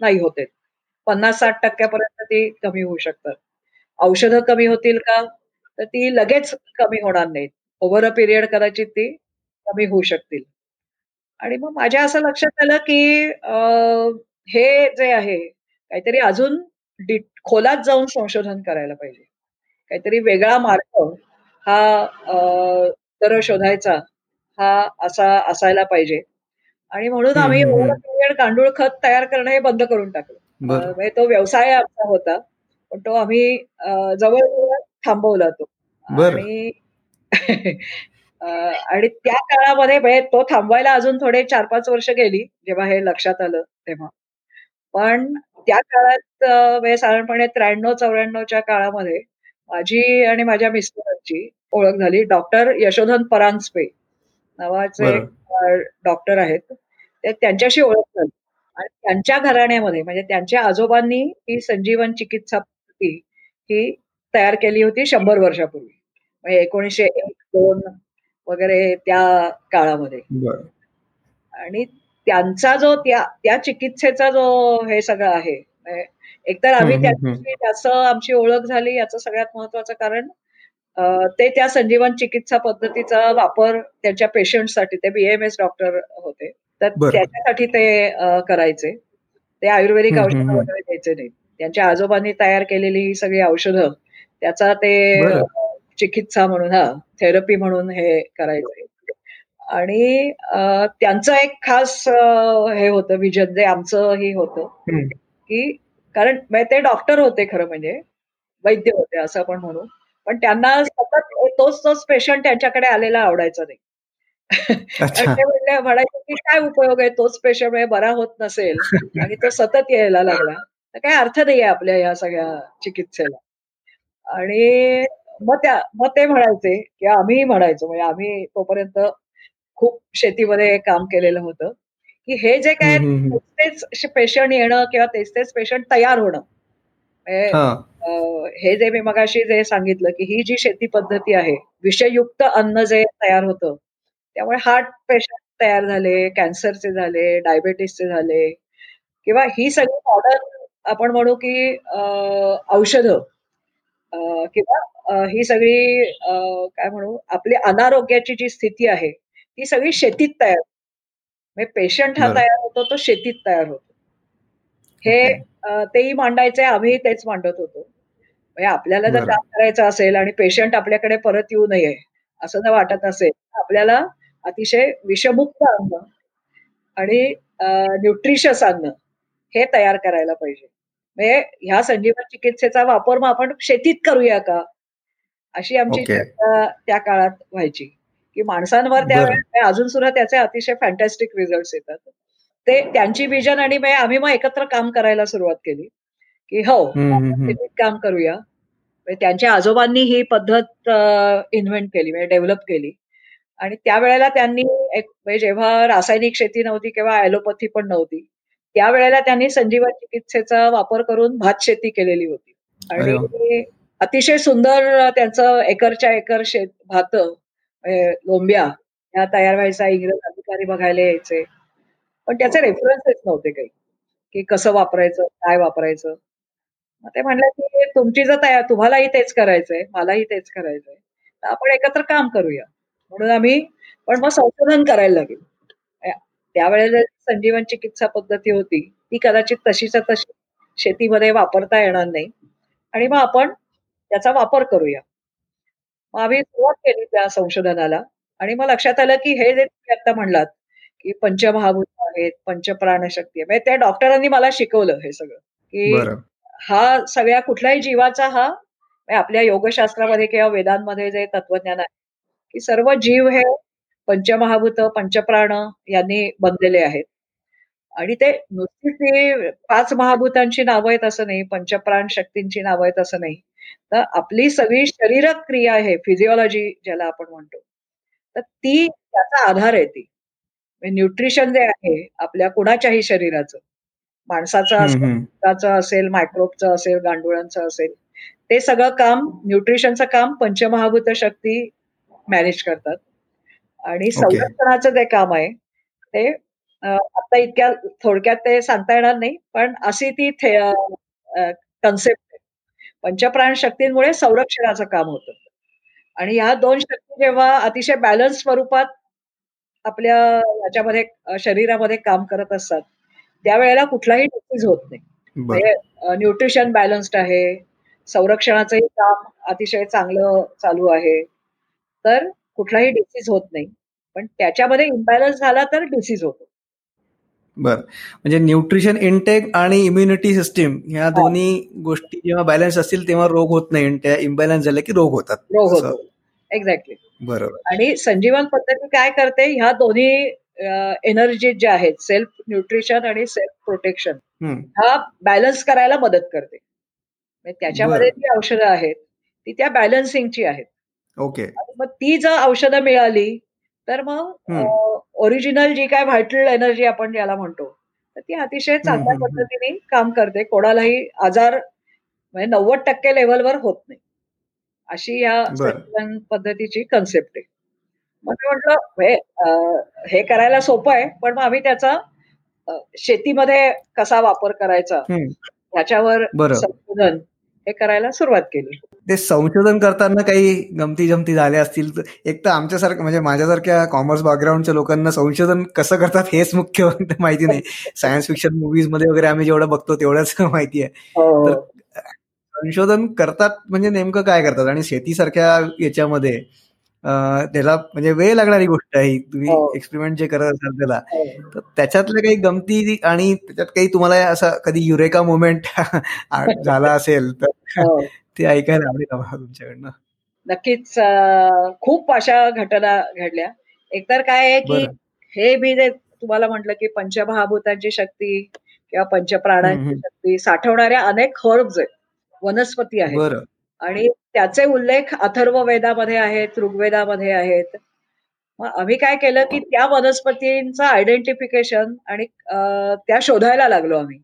नाही होते पन्नास साठ टक्क्यापर्यंत ती कमी होऊ शकतात. औषधं कमी होतील का? तर ती लगेच कमी होणार नाहीत. ओव्हर अ पिरियड कदाचित ती कमी होऊ शकतील. आणि मग माझ्या असं लक्षात आलं की हे जे आहे काहीतरी अजून खोलात जाऊन संशोधन करायला पाहिजे. काहीतरी वेगळा मार्ग हा तर शोधायचा हा असा असायला पाहिजे. आणि म्हणून आम्ही गांडूळ खत तयार करणं हे बंद करून टाकलं. म्हणजे तो व्यवसाय आमचा होता पण तो आम्ही जवळ थांबवला तो आणि आणि त्या काळामध्ये म्हणजे तो थांबवायला अजून थोडे चार पाच वर्ष गेली जेव्हा हे लक्षात आलं तेव्हा. पण त्या काळात म्हणजे साधारणपणे त्र्याण्णव चौऱ्याण्णवच्या काळामध्ये माझी आणि माझ्या मिस्टरांची ओळख झाली डॉक्टर यशोधन परांजपे नावाचे डॉक्टर आहेत. ते त्यांच्याशी ओळख झाली. आणि त्यांच्या घराण्यामध्ये म्हणजे त्यांच्या आजोबांनी ही संजीवन चिकित्सा पद्धती ही तयार केली होती शंभर वर्षापूर्वी. म्हणजे एकोणीसशे एक दोन वगैरे त्या काळामध्ये. आणि त्यांचा जो त्या त्या चिकित्सेचा जो हे सगळं आहे म्हणजे एकतर आम्ही त्यांची जास्त आमची ओळख झाली याचं सगळ्यात महत्वाचं कारण ते त्या संजीवन चिकित्सा पद्धतीचा वापर त्यांच्या पेशंटसाठी ते बीएमएस डॉक्टर होते. तर त्याच्यासाठी ते करायचे. ते आयुर्वेदिक औषध वगैरे द्यायचे नाही त्यांच्या आजोबांनी तयार केलेली ही सगळी औषधं त्याचा ते चिकित्सा म्हणून हा थेरपी म्हणून हे करायचं. आणि त्यांचं एक खास हे होतं विजन जे आमचं हे होतं की कारण ते डॉक्टर होते खरं म्हणजे वैद्य होते असं आपण म्हणू. पण त्यांना सतत तोच तोच पेशंट त्यांच्याकडे आलेला आवडायचा नाही. म्हणायचे की काय उपयोग आहे तोच पेशंट बरा होत नसेल. आणि तो सतत यायला लागला. तर काय अर्थ नाही आहे आपल्या या सगळ्या चिकित्सेला. आणि मग त्या मग ते म्हणायचे की आम्ही म्हणायचो म्हणजे आम्ही तोपर्यंत खूप शेतीमध्ये काम केलेलं होतं की हे जे काय तेच पेशंट येणं किंवा तेच तेच पेशंट तयार होणं. हे जे मी मगाशी जे सांगितलं की ही जी शेती पद्धती आहे विषयुक्त अन्न जे तयार होतं त्यामुळे हार्ट पेशंट तयार झाले कॅन्सरचे झाले डायबेटीसचे झाले. किंवा ही सगळी मॉडर्न आपण म्हणू की औषधं. किंवा ही सगळी काय म्हणू आपली अनारोग्याची जी स्थिती आहे ती सगळी शेतीत तयार म्हणजे पेशंट हा तयार होतो तो शेतीत तयार होतो. हे तेही मांडायचे आम्ही तेच मांडत होतो. म्हणजे आपल्याला जर काम करायचं असेल आणि पेशंट आपल्याकडे परत येऊ नये असं जर वाटत असेल आपल्याला अतिशय विषमुक्त अन्न आणि न्यूट्रिशस अन्न हे तयार करायला पाहिजे. म्हणजे ह्या संजीवन चिकित्सेचा वापर मग आपण शेतीत करूया का? अशी आमची त्या काळात व्हायची. की माणसांवर त्या अजून सुद्धा त्याचे अतिशय फॅन्टॅस्टिक रिझल्ट येतात. ते त्यांची विजन आणि आम्ही मग एकत्र काम करायला सुरुवात केली. की हो काम करूया. त्यांच्या आजोबांनी ही पद्धत इन्व्हेंट केली म्हणजे डेव्हलप केली. आणि त्यावेळेला त्यांनी एक म्हणजे जेव्हा रासायनिक शेती नव्हती किंवा ॲलोपॅथी पण नव्हती त्यावेळेला त्यांनी संजीवन चिकित्सेचा वापर करून भात शेती केलेली होती. आणि अतिशय सुंदर त्यांचं एकरच्या एकर शेत भात लोंब्या ह्या तयार व्हायचा इंग्रज अधिकारी बघायला यायचे. पण त्याचे रेफरन्सेस नव्हते काही की कसं वापरायचं काय वापरायचं. ते म्हणलं की तुमची जर तयार तुम्हालाही तेच करायचंय मलाही तेच करायचंय. तर आपण एकत्र काम करूया. म्हणून आम्ही पण मग संशोधन करायला लागेल. त्यावेळेला संजीवन चिकित्सा पद्धती होती ती कदाचित तशीच तशी शेतीमध्ये वापरता येणार नाही. आणि मग आपण त्याचा वापर करूया. मग आम्ही सुरुवात केली त्या संशोधनाला. आणि मग लक्षात आलं की हे जे तुम्ही आता म्हणलात की पंचमहाभूत आहेत पंचप्राणशक्ती आहे म्हणजे त्या डॉक्टरांनी मला शिकवलं हे सगळं की हा सगळ्या कुठल्याही जीवाचा हा म्हणजे आपल्या योगशास्त्रामध्ये किंवा वेदांमध्ये जे तत्वज्ञान आहे की सर्व जीव हे पंचमहाभूत पंचप्राण यांनी बनलेले आहेत. आणि ते नुसतीच पाच महाभूतांची नावं आहेत असं नाही पंचप्राण शक्तींची नावं आहेत असं नाही. तर आपली सगळी शरीर क्रिया आहे फिजिओलॉजी ज्याला आपण म्हणतो. तर ती त्याचा आधार आहे ती. न्यूट्रिशन जे आहे आपल्या कुणाच्याही शरीराचं. माणसाचं असेल मायक्रोबचं असेल गांडुळांचं असेल. ते सगळं काम न्यूट्रिशनचं काम पंचमहाभूत शक्ती मॅनेज करतात. आणि संरक्षणाचं जे काम आहे ते आता इतक्या थोडक्यात ते सांगता येणार नाही पण अशी ती कन्सेप्ट आहे. पंचप्राण शक्तींमुळे संरक्षणाचं काम होतं. आणि ह्या दोन शक्ती जेव्हा अतिशय बॅलन्स स्वरूपात आपल्या याच्यामध्ये शरीरामध्ये काम करत असतात त्यावेळेला कुठलाही डिसीज होत नाही. म्हणजे न्यूट्रिशन बॅलन्स्ड आहे संरक्षणाचंही काम अतिशय चांगलं चालू आहे. तर कुठलाही डिसीज होत नाही. पण त्याच्यामध्ये इम्बॅलन्स झाला तर डिसीज होतो. बर. म्हणजे न्यूट्रिशन इनटेक आणि इम्युनिटी सिस्टीम ह्या दोन्ही गोष्टी जेव्हा बॅलन्स असतील तेव्हा रोग होत नाही त्या इम्बॅलन्स झाले की रोग होतात. रोग होतो. एक्झॅक्टली बरोबर. आणि संजीवन पद्धती काय करते? ह्या दोन्ही एनर्जी ज्या आहेत सेल्फ न्यूट्रिशन आणि सेल्फ प्रोटेक्शन हा बॅलन्स करायला मदत करते. म्हणजे त्याच्यामध्ये जी औषधं आहेत ती त्या बॅलन्सिंगची आहेत. ओके. मग ती जर औषधं मिळाली तर मग ओरिजिनल जी काय व्हायटल एनर्जी आपण ज्याला म्हणतो तर ती अतिशय चांगल्या पद्धतीने काम करते. कोणालाही आजार म्हणजे नव्वद टक्के लेवलवर होत नाही. अशी या पद्धतीची कन्सेप्ट आहे. मग मी म्हटलं हे करायला सोपं आहे पण मग आम्ही त्याचा शेतीमध्ये कसा वापर करायचा ह्याच्यावर संशोधन हे करायला सुरुवात केली. ते संशोधन करताना काही गमती जमती झाल्या असतील. एक तर आमच्यासारखं म्हणजे माझ्यासारख्या कॉमर्स बॅकग्राऊंडच्या लोकांना संशोधन कसं करतात हेच मुख्य माहिती नाही. सायन्स फिक्शन मुव्हीजमध्ये वगैरे आम्ही जेवढं बघतो तेवढंच माहिती आहे. हो, हो. तर संशोधन करतात म्हणजे नेमकं काय करतात? आणि शेतीसारख्या याच्यामध्ये त्याला म्हणजे वेळ लागणारी गोष्ट आहे तुम्ही एक्सपेरिमेंट जे करत असाल त्याला. तर त्याच्यातल्या काही गमती आणि त्याच्यात काही तुम्हाला असं कधी युरेका मुवमेंट झाला असेल तर ते ऐकायला आवडेल आम्हाला तुमच्याकडनं. नक्कीच खूप अशा घटना घडल्या. एकतर काय आहे की हे मी जे तुम्हाला म्हटलं की पंचमहाभूतांची शक्ती किंवा पंचप्राणांची शक्ती साठवणाऱ्या अनेक हर्ब्स आहेत वनस्पती आहेत. आणि त्याचे उल्लेख अथर्व वेदामध्ये आहेत ऋग्वेदामध्ये आहेत. मग आम्ही काय केलं की त्या वनस्पतींचं आयडेंटिफिकेशन आणि त्या शोधायला लागलो आम्ही.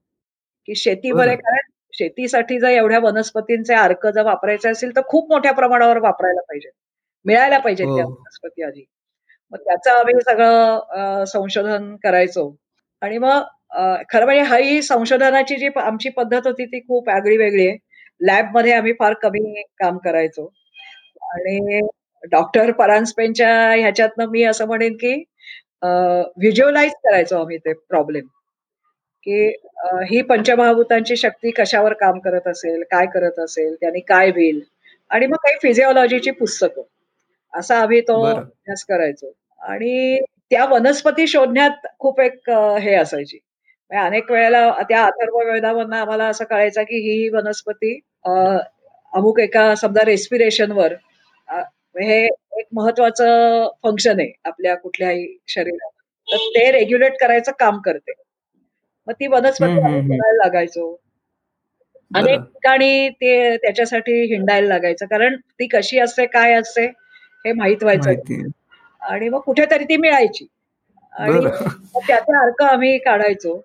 की शेतीमध्ये कारण शेतीसाठी जर एवढ्या वनस्पतींचे अर्क जर वापरायचे असेल तर खूप मोठ्या प्रमाणावर वापरायला पाहिजे. मिळायला पाहिजे त्या हो. वनस्पती आधी. मग त्याचं आम्ही सगळं संशोधन करायचो. आणि मग खरं म्हणजे ही संशोधनाची जी आमची पद्धत होती ती खूप आगळी वेगळी आहे. लॅबमध्ये आम्ही फार कमी काम करायचो. आणि डॉक्टर परांजपेनच्या ह्याच्यातनं मी असं म्हणेन की व्हिज्युअलाइज करायचो आम्ही ते प्रॉब्लेम. की ही पंचमहाभूतांची शक्ती कशावर काम करत असेल काय करत असेल त्यांनी काय होईल? आणि मग काही फिजिओलॉजीची पुस्तकं. असा आम्ही तो अभ्यास करायचो. आणि त्या वनस्पती शोधण्यात खूप एक हे असायची. म्हणजे अनेक वेळेला त्या अथर्व वेदामधनं आम्हाला असं कळायचं की ही वनस्पती अमुक एका समजा रेस्पिरेशनवर हे एक महत्वाचं फंक्शन आहे आपल्या कुठल्याही शरीरात. तर ते रेग्युलेट करायचं काम करते. मग ती वनस्पती करायला लागायचो. अनेक ठिकाणी ते त्याच्यासाठी हिंडायला लागायचं. कारण ती कशी असते काय असते हे माहीत व्हायचं आणि मग कुठेतरी ती मिळायची. आणि त्याचे अर्क आम्ही काढायचो.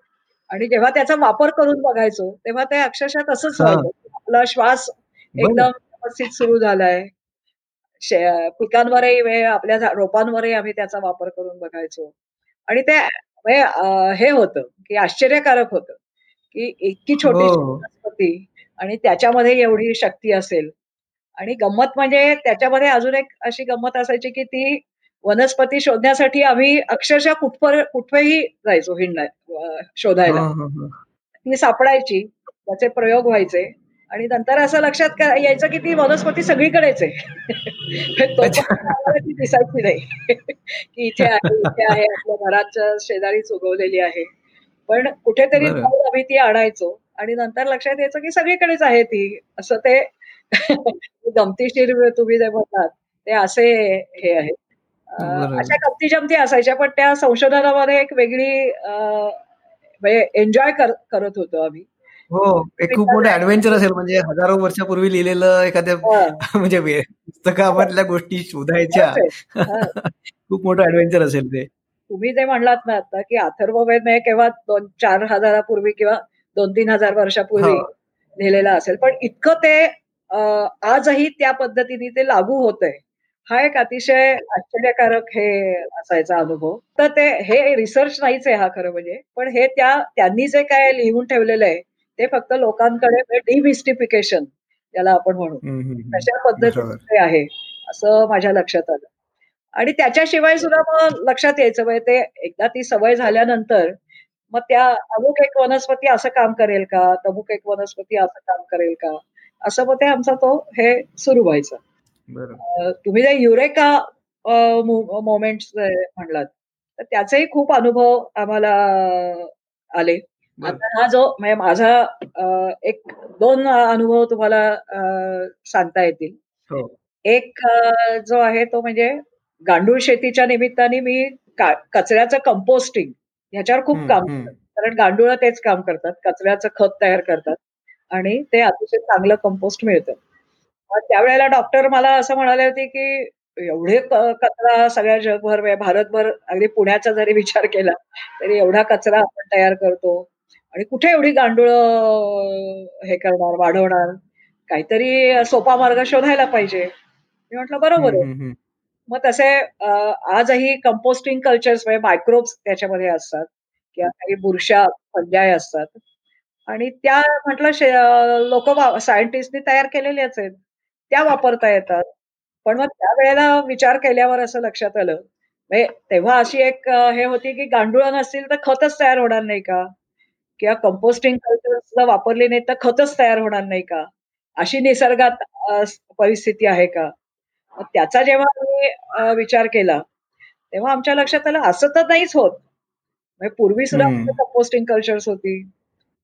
आणि जेव्हा त्याचा वापर करून बघायचो तेव्हा ते अक्षरशः तसंच आपला श्वास एकदम व्यवस्थित सुरू झालाय. पिकांवरही आपल्या रोपांवरही आम्ही त्याचा वापर करून बघायचो. आणि ते हे होतं की आश्चर्यकारक होतं की इतकी छोटी हो. वनस्पती आणि त्याच्यामध्ये एवढी शक्ती असेल. आणि गंमत म्हणजे त्याच्यामध्ये अजून एक अशी गंमत असायची की ती वनस्पती शोधण्यासाठी आम्ही अक्षरशः कुठपर कुठेही जायचो हिंडणार शोधायला. ती सापडायची त्याचे प्रयोग व्हायचे. आणि नंतर असं लक्षात यायचं की ती वनस्पती सगळीकडेच आहे. दिसायची नाही. की इथे आहे इथे आहे आपल्या घराच्या शेजारीच उगवलेली आहे. पण कुठेतरी आम्ही ती आणायचो आणि नंतर लक्षात यायचं की सगळीकडेच आहे ती. असं ते गमतीशीर तुम्ही जे म्हणतात ते असे हे आहे. अशा गमती जमती असायच्या पण त्या संशोधनामध्ये एक वेगळी म्हणजे एन्जॉय करत होतो आम्ही. हो एक खूप मोठं ऍडव्हेंचर असेल म्हणजे हजारो वर्षापूर्वी लिहिलेलं एखाद्या म्हणजे पुस्तकामधल्या गोष्टी शोधायच्या. खूप मोठं ऍडव्हेंचर असेल ते. तुम्ही जे म्हणलात ना आता की अथर्ववेद म्हणजे केव्हा दोन चार हजारापूर्वी किंवा दोन तीन हजार वर्षापूर्वी हो. लिहिलेलं असेल. पण इतकं ते आजही त्या पद्धतीने ते लागू होत आहे हा एक अतिशय आश्चर्यकारक हे असायचा अनुभव. तर ते हे रिसर्च नाहीच आहे हा खरं म्हणजे. पण हे त्या त्यांनी जे काय लिहून ठेवलेलं आहे ते फक्त लोकांकडे डिमिस्टिफिकेशन त्याला आपण म्हणू. तशा पद्धतीने आहे असं माझ्या लक्षात आलं. आणि त्याच्याशिवाय सुद्धा मग लक्षात यायचं म्हणजे ते एकदा ती सवय झाल्यानंतर मग त्या अमुक एक वनस्पती असं काम करेल का? तमुक एक वनस्पती असं काम करेल का? असं मग ते आमचा तो हे सुरू व्हायचं. तुम्ही जे युरेका मोमेंट म्हणलात तर त्याचेही खूप अनुभव आम्हाला आले. आता हा जो म्हणजे माझा एक दोन अनुभव तुम्हाला सांगता येतील. हो. एक जो आहे तो म्हणजे गांडूळ शेतीच्या निमित्ताने मी कचऱ्याचं कंपोस्टिंग ह्याच्यावर खूप काम करतात. कारण गांडूळ तेच काम करतात. कचऱ्याचं खत तयार करतात. आणि ते अतिशय चांगलं कंपोस्ट मिळतं. त्यावेळेला डॉक्टर मला असं म्हणाले होते की एवढे कचरा सगळ्या जगभर भारतभर अगदी पुण्याचा जरी विचार केला तरी एवढा कचरा आपण तयार करतो. आणि कुठे एवढी गांडूळ हे करणार वाढवणार? काहीतरी सोपा मार्ग शोधायला पाहिजे. मी म्हटलं बरोबर आहे. मग तसे आजही कंपोस्टिंग कल्चर्स म्हणजे मायक्रोब्स त्याच्यामध्ये असतात किंवा काही बुरशा पर्याय असतात. आणि त्या म्हटलं लोक सायंटिस्टनी तयार केलेल्याच आहेत. त्या वापरता येतात. पण मग त्यावेळेला विचार केल्यावर असं लक्षात आलं. म्हणजे तेव्हा अशी एक हे होती की गांडूळ नसतील तर खतच तयार होणार नाही का? किंवा कंपोस्टिंग कल्चर वापरली नाही तर खतच तयार होणार नाही का? अशी निसर्गात परिस्थिती आहे का? त्याचा जेव्हा मी विचार केला तेव्हा आमच्या लक्षात आलं असं तर नाहीच होत. म्हणजे पूर्वी सुद्धा कंपोस्टिंग कल्चर्स होती.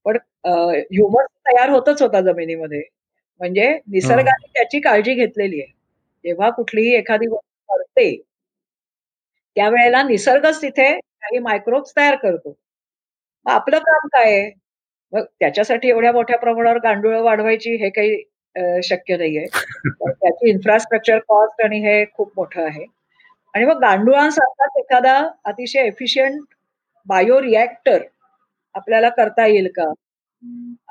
पण ह्युमस तयार होतच होता जमिनीमध्ये. म्हणजे निसर्गाने त्याची काळजी घेतलेली आहे. जेव्हा कुठलीही एखादी गोष्ट करते त्यावेळेला निसर्गच तिथे काही मायक्रोब्स तयार करतो. आपलं काम काय आहे? मग त्याच्यासाठी एवढ्या मोठ्या प्रमाणावर गांडूळ वाढवायची हे काही शक्य नाहीये. त्याची इन्फ्रास्ट्रक्चर कॉस्ट आणि हे खूप मोठं आहे. आणि मग गांडुळांसारखाच एखादा अतिशय एफिशियंट बायो रिॲक्टर आपल्याला करता येईल का?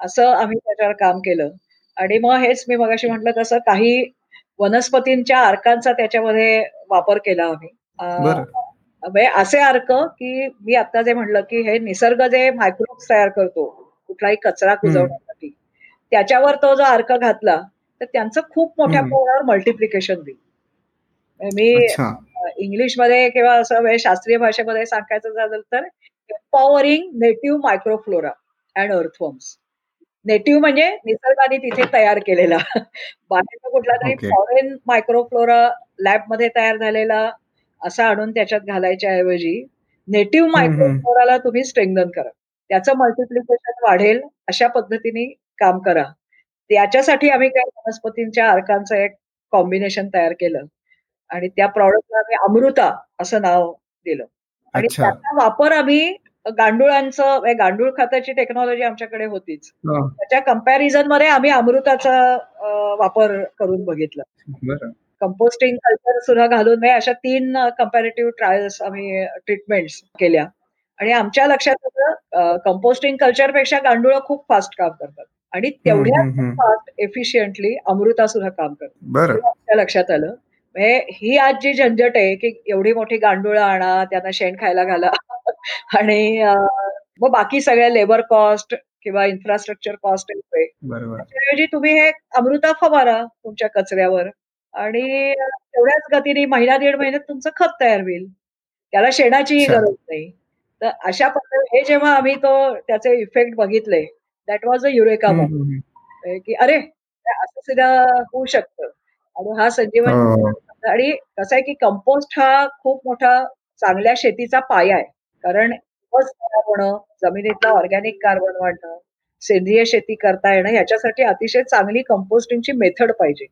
असं आम्ही त्याच्यावर काम केलं. आणि मग हेच मी मगाशी म्हटलं तसं काही वनस्पतींच्या अर्कांचा त्याच्यामध्ये वापर केला आम्ही. असे अर्क की मी आता जे म्हणलं की हे निसर्ग जे मायक्रोब्स तयार करतो कुठलाही कचरा कुजवण्यासाठी त्याच्यावर तो जो अर्क घातला तर त्यांचं खूप मोठ्या प्रमाणावर मल्टिप्लिकेशन होईल. मी इंग्लिशमध्ये किंवा असं शास्त्रीय भाषेमध्ये सांगायचं झालं तर empowering native microflora and earthworms native म्हणजे निसर्गाने तिथे तयार केलेला. बाहेरचा कुठला तरी फॉरेन मायक्रोफ्लोरा लॅबमध्ये तयार झालेला असा आणून त्याच्यात घालायच्या ऐवजी नेटिव्ह मायक्रोफ्लोराला तुम्ही स्ट्रेंगन करा. त्याचं मल्टिप्लिकेशन वाढेल अशा पद्धतीने काम करा. त्याच्यासाठी आम्ही काही वनस्पतींच्या अर्कांचं एक कॉम्बिनेशन तयार केलं आणि त्या प्रॉडक्टला आम्ही अमृता असं नाव दिलं. आणि त्याचा वापर आम्ही गांडुळांचं गांडूळ खताची टेक्नॉलॉजी आमच्याकडे होतीच. त्याच्या कंपॅरिझनमध्ये आम्ही अमृताचा वापर करून बघितलं. कंपोस्टिंग कल्चर सुद्धा घालून अशा तीन कम्पॅरेटिव्ह ट्रायल्स आम्ही ट्रीटमेंट्स केल्या. आणि आमच्या लक्षात होतं कंपोस्टिंग कल्चरपेक्षा गांडूळ खूप फास्ट काम करतात. आणि तेवढ्या फास्ट एफिशियंटली अमृता सुद्धा काम करतात. लक्षात आलं. म्हणजे ही आज जी झंझट आहे की एवढी मोठी गांडुळं आणा त्यांना शेण खायला घाला. आणि मग बाकी सगळ्या लेबर कॉस्ट किंवा इन्फ्रास्ट्रक्चर कॉस्ट त्याऐवजी तुम्ही हे अमृता फवारा तुमच्या कचऱ्यावर. आणि तेवढ्याच गतीने महिना दीड महिन्यात तुमचं खत तयार होईल. त्याला शेणाचीही गरज नाही. तर अशा पद्धती हे जेव्हा आम्ही तो त्याचे इफेक्ट बघितले दॅट वॉज अ युरेका की अरे असं सुद्धा होऊ शकतं. आणि हा संजीवन हो. आणि कसं आहे की कंपोस्ट हा खूप मोठा चांगल्या शेतीचा पाया आहे. कारण होणं जमिनीतला ऑर्गॅनिक कार्बन वाढणं सेंद्रिय शेती करता येणं याच्यासाठी अतिशय चांगली कंपोस्टिंगची मेथड पाहिजे.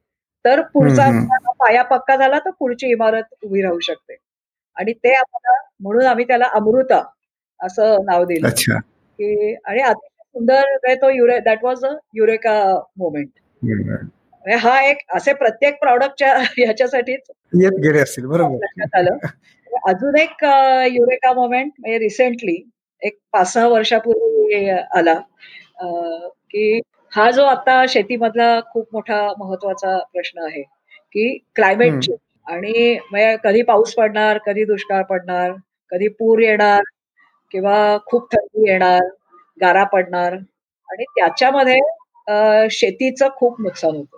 तर पुढचा पाया पक्का झाला तर पुढची इमारत उभी राहू शकते. आणि ते आम्हाला म्हणून आम्ही त्याला अमृता असं नाव दिलं. की आणि अतिशय सुंदर तो युरे that was a eureka moment हा एक असे प्रत्येक प्रॉडक्टच्या ह्याच्यासाठीच येत गेले असतील बरोबर. आलं. अजून एक युरेका मोमेंट म्हणजे रिसेंटली एक पाच सहा वर्षापूर्वी आला. की हा जो आता शेतीमधला खूप मोठा महत्त्वाचा प्रश्न आहे की क्लायमेट चेंज आणि कधी पाऊस पडणार कधी दुष्काळ पडणार कधी पूर येणार किंवा खूप थंडी येणार गारा पडणार आणि त्याच्यामध्ये शेतीचं खूप नुकसान होतं.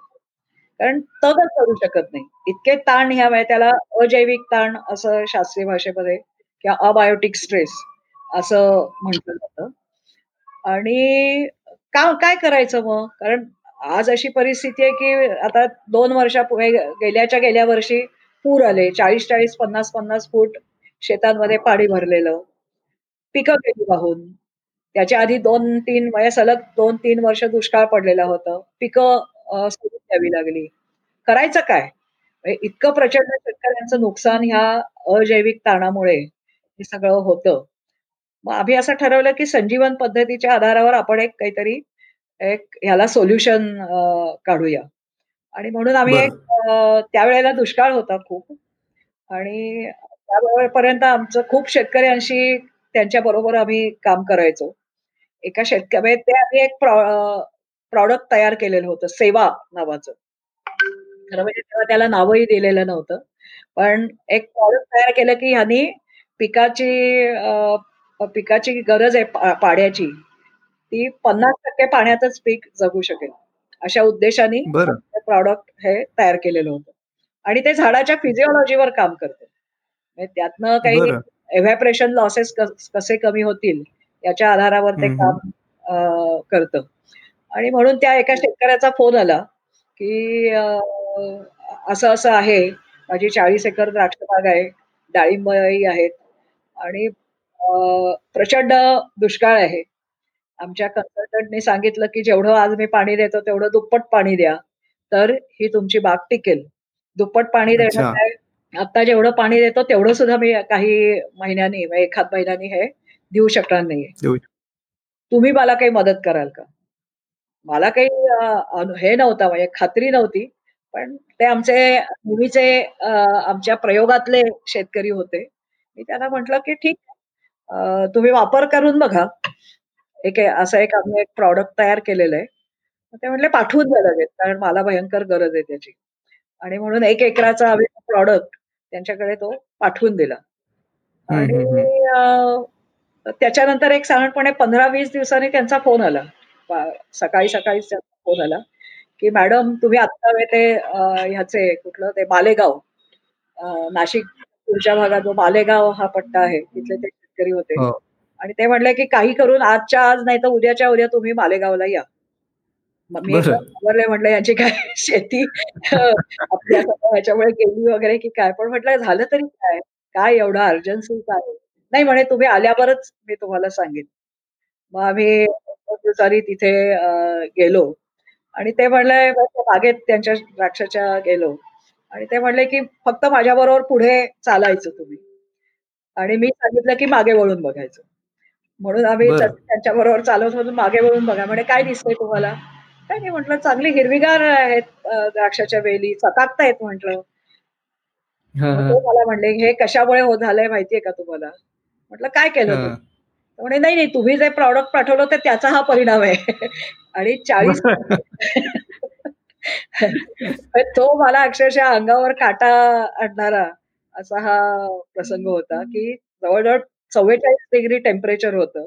कारण तगच करू शकत नाही. इतके ताण ह्या त्याला अजैविक ताण असं शास्त्रीय भाषेमध्ये किंवा अबायोटिक स्ट्रेस असं म्हटलं जातं. आणि का काय करायचं मग? कारण आज अशी परिस्थिती आहे की आता दोन वर्षा गेल्याच्या गेल्या वर्षी पूर आले. चाळीस चाळीस पन्नास पन्नास फूट शेतांमध्ये पाणी भरलेलं. पिकं गेली वाहून. त्याच्या आधी दोन तीन म्हणजे सलग दोन तीन वर्ष दुष्काळ पडलेला होतं. पिकं सोडून द्यावी लागली. करायचं काय? म्हणजे इतकं प्रचंड शेतकऱ्यांचं नुकसान ह्या अजैविक ताणामुळे हे सगळं होतं. मग आम्ही असं ठरवलं की संजीवन पद्धतीच्या आधारावर आपण एक काहीतरी एक ह्याला सोल्युशन काढूया. आणि म्हणून आम्ही एक त्यावेळेला दुष्काळ होता खूप. आणि त्यावेळेपर्यंत आमचं खूप शेतकऱ्यांशी त्यांच्या बरोबर आम्ही काम करायचो. एका शेतकरी ते आम्ही एक प्रॉडक्ट तयार केलेलं होतं सेवा नावाचं. खरं म्हणजे तेव्हा त्याला नावही दिलेलं नव्हतं. पण एक प्रॉडक्ट तयार केलं की ह्यांनी पिकाची पिकाची गरज आहे पाण्याची ती पन्नास टक्के पाण्यातच पीक जगू शकेल. अशा उद्देशाने प्रॉडक्ट हे तयार केलेलं होतं. आणि ते झाडाच्या फिजिओलॉजीवर काम करतं. म्हणजे त्यातनं काही एव्हॅपरेशन लॉसेस कसे कमी होतील याच्या आधारावर ते काम करतं. आणि म्हणून त्या एका शेतकऱ्याचा फोन आला की असं असं आहे माझी चाळीस एकर द्राक्ष बाग आहे डाळिंबही आहेत. आणि प्रचंड दुष्काळ आहे. आमच्या कन्सल्टंटने सांगितलं की जेवढं आज मी पाणी देतो तेवढं दुप्पट पाणी द्या. तर ही तुमची बाग टिकेल. दुप्पट पाणी देणं काय? आता जेवढं पाणी देतो तेवढं सुद्धा मी काही महिन्यांनी एखाद महिन्यांनी हे देऊ शकणार नाही तुम्ही मला काही मदत कराल का? मला काही हे नव्हतं म्हणजे खात्री नव्हती. पण ते आमचे नेहमीचे आमच्या प्रयोगातले शेतकरी होते. मी त्यांना म्हटलं की ठीक तुम्ही वापर करून बघा. एक असं एक आम्ही एक प्रॉडक्ट तयार केलेलं आहे. ते म्हटले पाठवून द्या लगेच कारण मला भयंकर गरज आहे त्याची. आणि म्हणून एक एकराचा आम्ही प्रॉडक्ट त्यांच्याकडे तो पाठवून दिला. आणि त्याच्यानंतर एक साधारणपणे पंधरा वीस दिवसांनी त्यांचा फोन आला. सकाळी सकाळीच त्यांचा फोन आला. की मॅडम तुम्ही आता ते ह्याचे कुठलं ते मालेगाव नाशिक पुढच्या भागात जो मालेगाव हा पट्टा आहे तिथले ते शेतकरी होते. हो. आणि ते म्हणले की काही करून आजच्या आज नाही तर उद्याच्या उद्या तुम्ही मालेगावला या. मी म्हटलं यांची काय शेती आपल्या ह्याच्यामुळे गेली वगैरे की काय? पण म्हटलं झालं तरी काय? काय एवढं अर्जन्सी काय? नाही म्हणे तुम्ही आल्यावरच मी तुम्हाला सांगेन. मग आम्ही तिथे गेलो. आणि ते म्हणले बागेत त्यांच्या द्राक्षाच्या गेलो. आणि ते म्हणले की फक्त माझ्याबरोबर पुढे चालायचं तुम्ही. आणि मी सांगितलं की मागे वळून बघायचं. म्हणून आम्ही त्यांच्या बरोबर चालवत होतो मागे वळून बघा. म्हणजे काय दिसतंय तुम्हाला? काय नाही म्हटलं चांगली हिरवीगार आहेत द्राक्षाच्या वेली चकाकतायत म्हटलं. मला म्हणले हे कशामुळे हो झालंय माहितीये का तुम्हाला? म्हटलं काय केलं म्हणे नाही नाही तुम्ही जे प्रॉडक्ट पाठवलं तर त्याचा हा परिणाम आहे. आणि चाळीस तो मला अक्षरशः अंगावर काटा आणणारा. असा हा प्रसंग होता की जवळजवळ चव्वेचाळीस डिग्री टेम्परेचर होतं.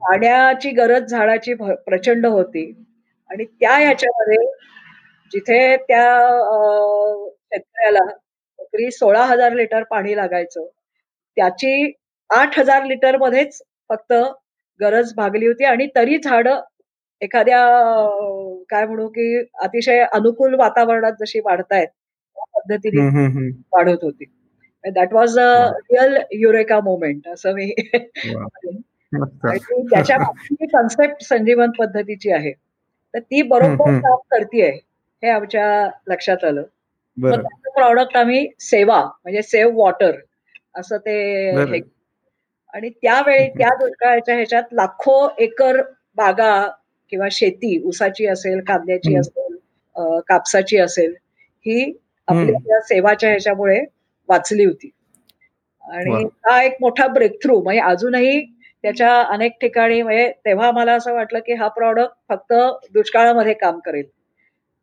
पाण्याची गरज झाडाची प्रचंड होती. आणि त्या ह्याच्यामध्ये जिथे त्या शेतकऱ्याला तरी सोळा हजार लिटर पाणी लागायचं त्याची आठ हजार लिटर मध्येच फक्त गरज भागली होती आणि तरी झाड एखाद्या काय म्हणू की अतिशय अनुकूल वातावरणात जशी वाढतायत त्या पद्धतीने वाढत होती. That was a real eureka moment असं मी त्याच्या कन्सेप्ट संजीवन पद्धतीची आहे तर ती बरोबर काम करतीये हे आमच्या लक्षात आलं. प्रॉडक्ट आम्ही सेवा म्हणजे सेव्ह वॉटर असं ते आणि त्यावेळी त्या दुष्काळाच्या ह्याच्यात लाखो एकर बागा किंवा शेती ऊसाची असेल कांद्याची असेल कापसाची असेल ही आपल्या सेवाच्या ह्याच्यामुळे वाचली होती. आणि हा एक मोठा ब्रेक थ्रू म्हणजे अजूनही त्याच्या अनेक ठिकाणी म्हणजे तेव्हा मला असं वाटलं की हा प्रॉडक्ट फक्त दुष्काळामध्ये काम करेल.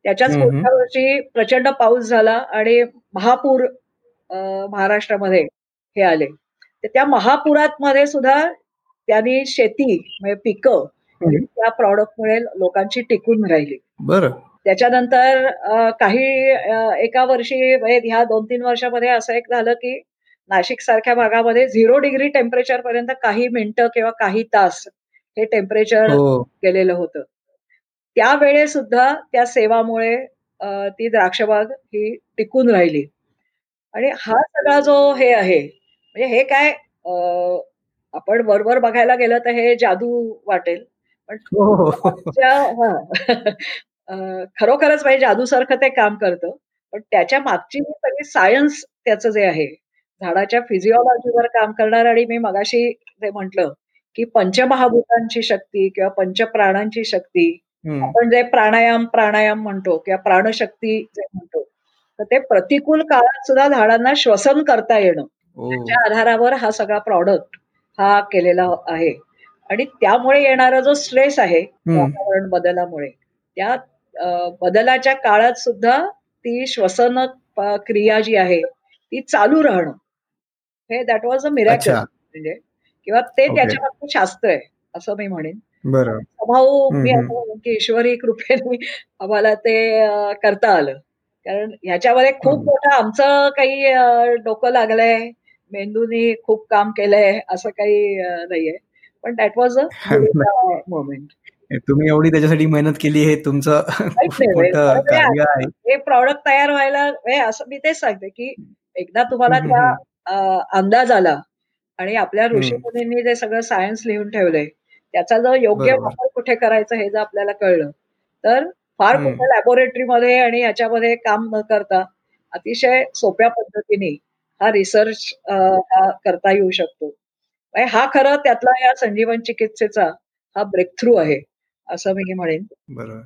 त्याच्याच पुढच्या वर्षी प्रचंड पाऊस झाला आणि महापूर महाराष्ट्रामध्ये हे आले. तर त्या महापुरात मध्ये सुद्धा त्यांनी शेती म्हणजे पिकं त्या प्रॉडक्टमुळे लोकांची टिकून राहिली. बरं. त्याच्यानंतर काही एका वर्षी म्हणजे ह्या दोन तीन वर्षामध्ये असं एक झालं की नाशिक सारख्या भागामध्ये झिरो डिग्री टेम्परेचर पर्यंत काही मिनिटं किंवा काही तास हे टेम्परेचर हो. गेलेलं होतं त्यावेळे सुद्धा त्या सेवामुळे ती द्राक्षबाग ही टिकून राहिली आणि हा सगळा जो हे आहे म्हणजे हे काय आपण वरवर बघायला गेलं तर हे जादू वाटेल पण हो. खरोखरच म्हणजे जादूसारखं ते काम करतं. पण त्याच्या मागची सगळी सायन्स त्याचं जे आहे झाडाच्या फिजिओलॉजीवर काम करणार आणि मी मगाशी जे म्हंटल की पंचमहाभूतांची शक्ती किंवा पंचप्राणांची शक्ती आपण जे प्राणायाम प्राणायाम म्हणतो किंवा प्राणशक्ती जे म्हणतो तर ते प्रतिकूल काळात सुद्धा झाडांना श्वसन करता येणं. त्याच्या आधारावर हा सगळा प्रॉडक्ट हा केलेला आहे. आणि त्यामुळे येणारा जो स्ट्रेस आहे वातावरण बदलामुळे त्या बदलाच्या काळात सुद्धा ती श्वसन क्रिया जी आहे ती चालू राहणं. हे दॅट वॉज अ मिरॅकल म्हणजे किंवा ते त्याच्या शास्त्र आहे असं मी म्हणेन. बरोबर भाऊ मी की ईश्वरी कृपेने आम्हाला ते करता आलं. कारण ह्याच्यामध्ये खूप मोठं आमचं काही डोकं लागलंय मेंदूनी खूप काम केलंय असं काही नाहीये. पण दॅट वॉज अ मोमेंट तुम्ही एवढी त्याच्यासाठी मेहनत केली हे तुमचं हे प्रॉडक्ट तयार व्हायला असं मी तेच सांगते की एकदा तुम्हाला त्या अंदाज आला आणि आपल्या ऋषीमुनींनी जे सगळं सायन्स लिहून ठेवलंय त्याचा जर योग्य वापर कुठे करायचं हे जर आपल्याला कळलं तर फार कुठे लॅबोरेटरीमध्ये आणि याच्यामध्ये काम न करता अतिशय सोप्या पद्धतीने हा रिसर्च करता येऊ शकतो. हा खरं त्यातला या संजीवन चिकित्सेचा हा ब्रेक थ्रू आहे. असं मी म्हणेन. बरोबर.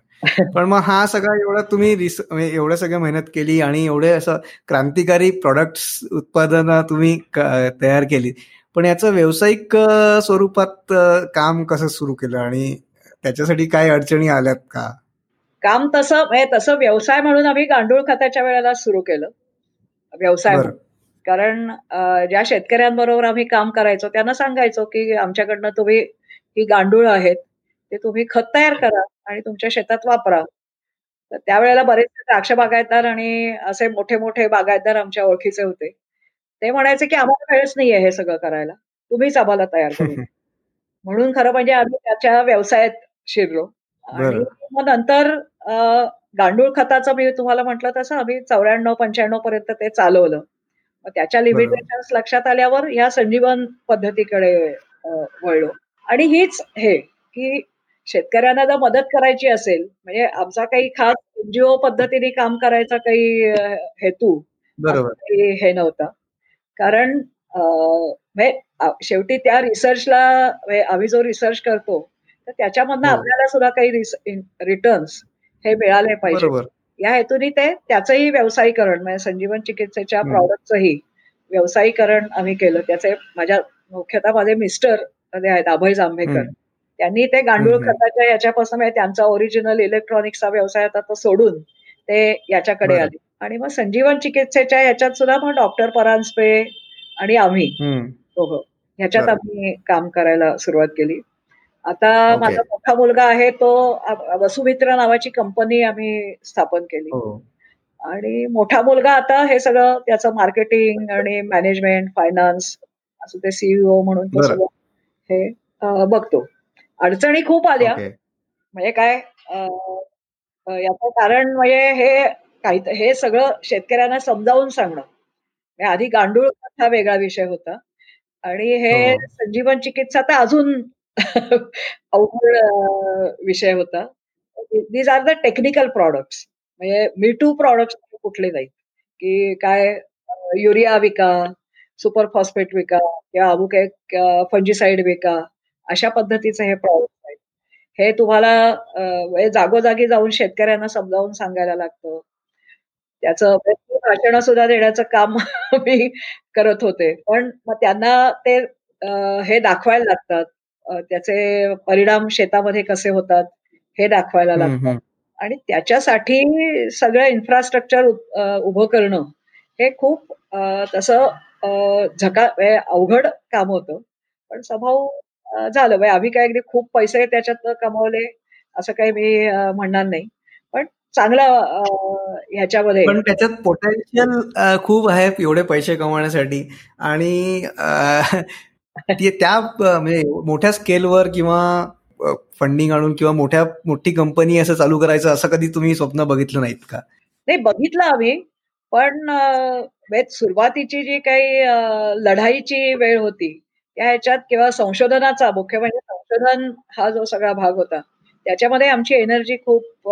पण मग हा सगळा एवढा तुम्ही म्हणजे एवढ्या सगळ्या मेहनत केली आणि एवढे असं क्रांतिकारी प्रोडक्ट्स उत्पादन तुम्ही तयार केली. पण याचं व्यावसायिक स्वरूपात काम कसं सुरू केलं आणि त्याच्यासाठी काय अडचणी आल्यात का? काम तसं म्हणजे तसं व्यवसाय म्हणून आम्ही गांडूळ खताच्या वेळेला सुरू केलं. व्यवसाय कारण ज्या शेतकऱ्यांबरोबर आम्ही काम करायचो त्यांना सांगायचो की आमच्याकडनं तुम्ही ही गांडूळ आहेत ते तुम्ही खत तयार करा आणि तुमच्या शेतात वापरा. तर त्यावेळेला बरेचसे द्राक्ष बागायतदार आणि असे मोठे मोठे बागायतदार आमच्या ओळखीचे होते. ते म्हणायचे की आम्हाला वेळच नाहीये हे सगळं करायला. तुम्हीच आम्हाला तयार करू म्हणून खरं म्हणजे आम्ही त्याच्या व्यवसायात शिरलो. आणि मग नंतर गांडूळ खताचं मी तुम्हाला म्हटलं तसं आम्ही चौऱ्याण्णव पंच्याण्णव पर्यंत ते चालवलं. मग त्याच्या लिमिटेशन लक्षात आल्यावर या संजीवन पद्धतीकडे वळलो. आणि हीच हे की शेतकऱ्यांना जर मदत करायची असेल म्हणजे आमचा काही खास एनजीओ पद्धतीने काम करायचा काही हेतू हे नव्हता. कारण शेवटी त्या रिसर्चला आम्ही जो रिसर्च करतो तर त्याच्यामधनं हो. आपल्याला सुद्धा काही रिटर्न्स हे मिळाले पाहिजे. या हेतूने ते त्याचंही व्यावसायीकरण म्हणजे संजीवन चिकित्सेच्या प्रॉडक्टचंही व्यावसायीकरण आम्ही केलं. त्याचे माझ्या मुख्यतः माझे मिस्टर आहेत अभय जांभेकर. त्यांनी ते गांडूळ खताच्या याच्यापासून म्हणजे त्यांचा ओरिजिनल इलेक्ट्रॉनिक्सचा व्यवसाय आता तो सोडून ते याच्याकडे आले. आणि मग संजीवन चिकित्सेच्या याच्यात सुद्धा मग डॉक्टर परांजपे आणि आम्ही दोघं ह्याच्यात आम्ही काम करायला सुरुवात केली. आता माझा मोठा मुलगा आहे तो वसुमित्र नावाची कंपनी आम्ही स्थापन केली. हो. आणि मोठा मुलगा आता हे सगळं त्याचं मार्केटिंग आणि मॅनेजमेंट फायनान्स असं ते सीईओ म्हणून तो सगळं हे बघतो. अडचणी खूप आल्या. म्हणजे काय याचं कारण म्हणजे हे काही हे सगळं शेतकऱ्यांना समजावून सांगणं. आधी गांडूळ हा वेगळा विषय होता. आणि हे हो. संजीवन चिकित्सा तर अजून अवघड विषय होता. These are the technical products म्हणजे मी टू प्रॉडक्ट्स कुठले नाहीत. की काय युरिया विका सुपर फॉस्फेट विका किंवा अमुक एक फंजीसाईड विका. अशा पद्धतीचे हे प्रॉडक्ट आहेत. हे तुम्हाला जागोजागी जाऊन शेतकऱ्यांना समजावून सांगायला लागतं. त्याचं भाषण सुद्धा देण्याचं काम मी करत होते. पण मग त्यांना ते हे दाखवायला लागतात. त्याचे परिणाम शेतामध्ये कसे होतात हे दाखवायला लागतात. आणि त्याच्यासाठी सगळं इन्फ्रास्ट्रक्चर उभं करणं हे खूप तसं झका अवघड काम होतं. पण स्वभाव झालं. आम्ही काय अगदी खूप पैसे त्याच्यात कमवले असं काही मी म्हणणार नाही. पण चांगला ह्याच्यामध्ये पण त्याच्यात पोटेन्शियल खूप आहे एवढे पैसे कमवण्यासाठी. आणि त्या म्हणजे मोठ्या स्केलवर किंवा फंडिंग आणून किंवा मोठ्या मोठी कंपनी असं चालू करायचं असं कधी तुम्ही स्वप्न बघितलं नाहीत का? नाही बघितलं आम्ही. पण सुरुवातीची जी काही लढाईची वेळ होती त्या ह्याच्यात किंवा संशोधनाचा मुख्य म्हणजे संशोधन हा जो सगळा भाग होता त्याच्यामध्ये आमची एनर्जी खूप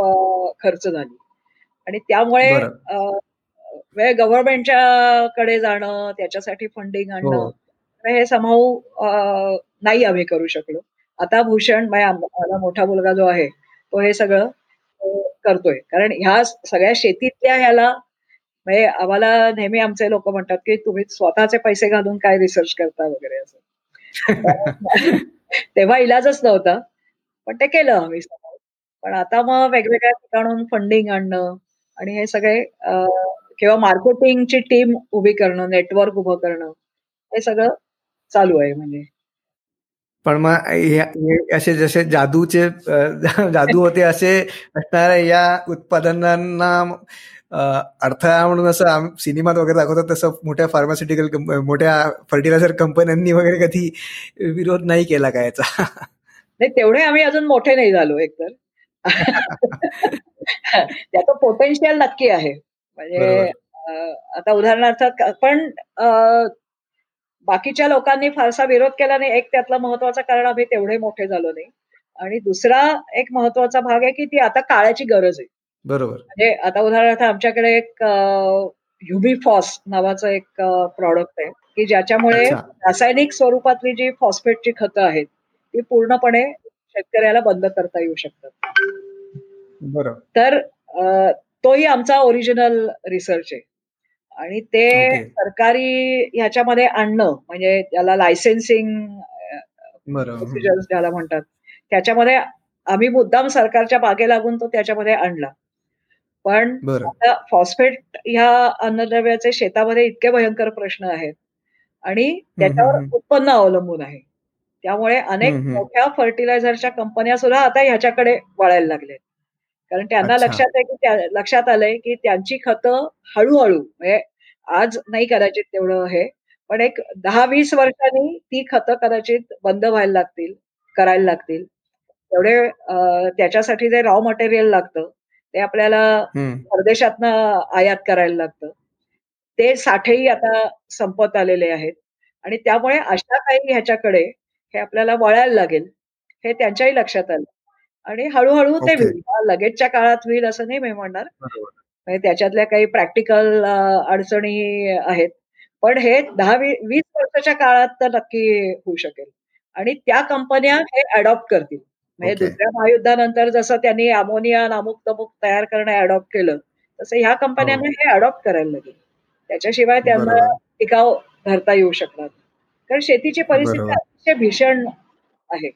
खर्च झाली. आणि त्यामुळे गव्हर्नमेंटच्या कडे जाणं त्याच्यासाठी फंडिंग आणणं हो. हे समाऊ नाही आम्ही करू शकलो. आता भूषण माझा मोठा मुलगा जो आहे तो हे सगळं करतोय. कारण ह्या सगळ्या शेतीतल्या ह्याला म्हणजे आम्हाला नेहमी आमचे लोक म्हणतात की तुम्ही स्वतःचे पैसे घालून काय रिसर्च करता वगैरे असं. तेव्हा इलाजच नव्हता. पण ते केलं आम्ही पण आता मग वेगवेगळ्या ठिकाणून फंडिंग आणणं आणि हे सगळे किंवा मार्केटिंगची टीम उभी करणं नेटवर्क उभं करणं हे सगळं चालू आहे म्हणजे. पण मग असे जसे जादूचे जादू होते असे असणाऱ्या या उत्पादनांना अडथळा म्हणून असं सिनेमात वगैरे दाखवतात तसं मोठ्या फार्मास्युटिकल मोठ्या फर्टिलायझर कंपन्यांनी वगैरे कधी विरोध नाही केला का याचा? नाही तेवढे आम्ही अजून मोठे नाही झालो एकतर. त्याचं पोटेन्शियल नक्की आहे. म्हणजे आता उदाहरणार्थ पण बाकीच्या लोकांनी फारसा विरोध केला नाही. एक त्यातलं महत्वाचं कारण आम्ही तेवढे मोठे झालो नाही. आणि दुसरा एक महत्त्वाचा भाग आहे की ती आता काळाची गरज आहे. बरोबर. म्हणजे आता उदाहरणार्थ आमच्याकडे एक युबीफॉस नावाचं एक प्रॉडक्ट आहे की ज्याच्यामुळे रासायनिक स्वरूपातली जी फॉस्फेटची खतं आहेत ती पूर्णपणे शेतकऱ्याला बंद करता येऊ शकतात. बरोबर. तर तोही आमचा ओरिजिनल रिसर्च आहे. आणि ते सरकारी ह्याच्यामध्ये आणणं म्हणजे त्याला लायसेन्सिंग ज्याला म्हणतात त्याच्यामध्ये आम्ही मुद्दाम सरकारच्या बागे लागून तो त्याच्यामध्ये आणला. पण फॉस्फेट ह्या अन्नद्रव्याचे शेतामध्ये इतके भयंकर प्रश्न आहेत. आणि त्याच्यावर उत्पन्न अवलंबून आहे. त्यामुळे अनेक मोठ्या फर्टिलायझरच्या कंपन्या सुद्धा आता ह्याच्याकडे वळायला लागल्या कारण त्यांना लक्षात आहे की लक्षात आलंय की त्यांची खतं हळूहळू म्हणजे आज नाही कदाचित तेवढं हे पण एक दहा वीस वर्षांनी ती खतं कदाचित बंद व्हायला लागतील करायला लागतील. तेवढे त्याच्यासाठी जे रॉ मटेरियल लागतं ते आपल्याला परदेशातनं आयात करायला लागतं. ते साठेही आता संपत आलेले आहेत. आणि त्यामुळे अशा काही ह्याच्याकडे हे आपल्याला वळायला लागेल हे त्यांच्याही लक्षात आलं. आणि हळूहळू ते होईल लगेचच्या काळात होईल असं नाही मी म्हणणार. म्हणजे त्याच्यातल्या काही प्रॅक्टिकल अडचणी आहेत. पण हे दहा वीस वर्षाच्या काळात तर नक्की होऊ शकेल. आणि त्या कंपन्या हे अडॉप्ट करतील. म्हणजे दुसऱ्या महायुद्धानंतर जसं त्यांनी अमोनिया नामुक तमुक तयार करणं अडॉप्ट केलं तसं ह्या कंपन्यांना हे. अडॉप्ट करायला लागेल. त्याच्याशिवाय त्यांना टिकाव धरता येऊ शकणार कारण शेतीची परिस्थिती अतिशय भीषण आहे.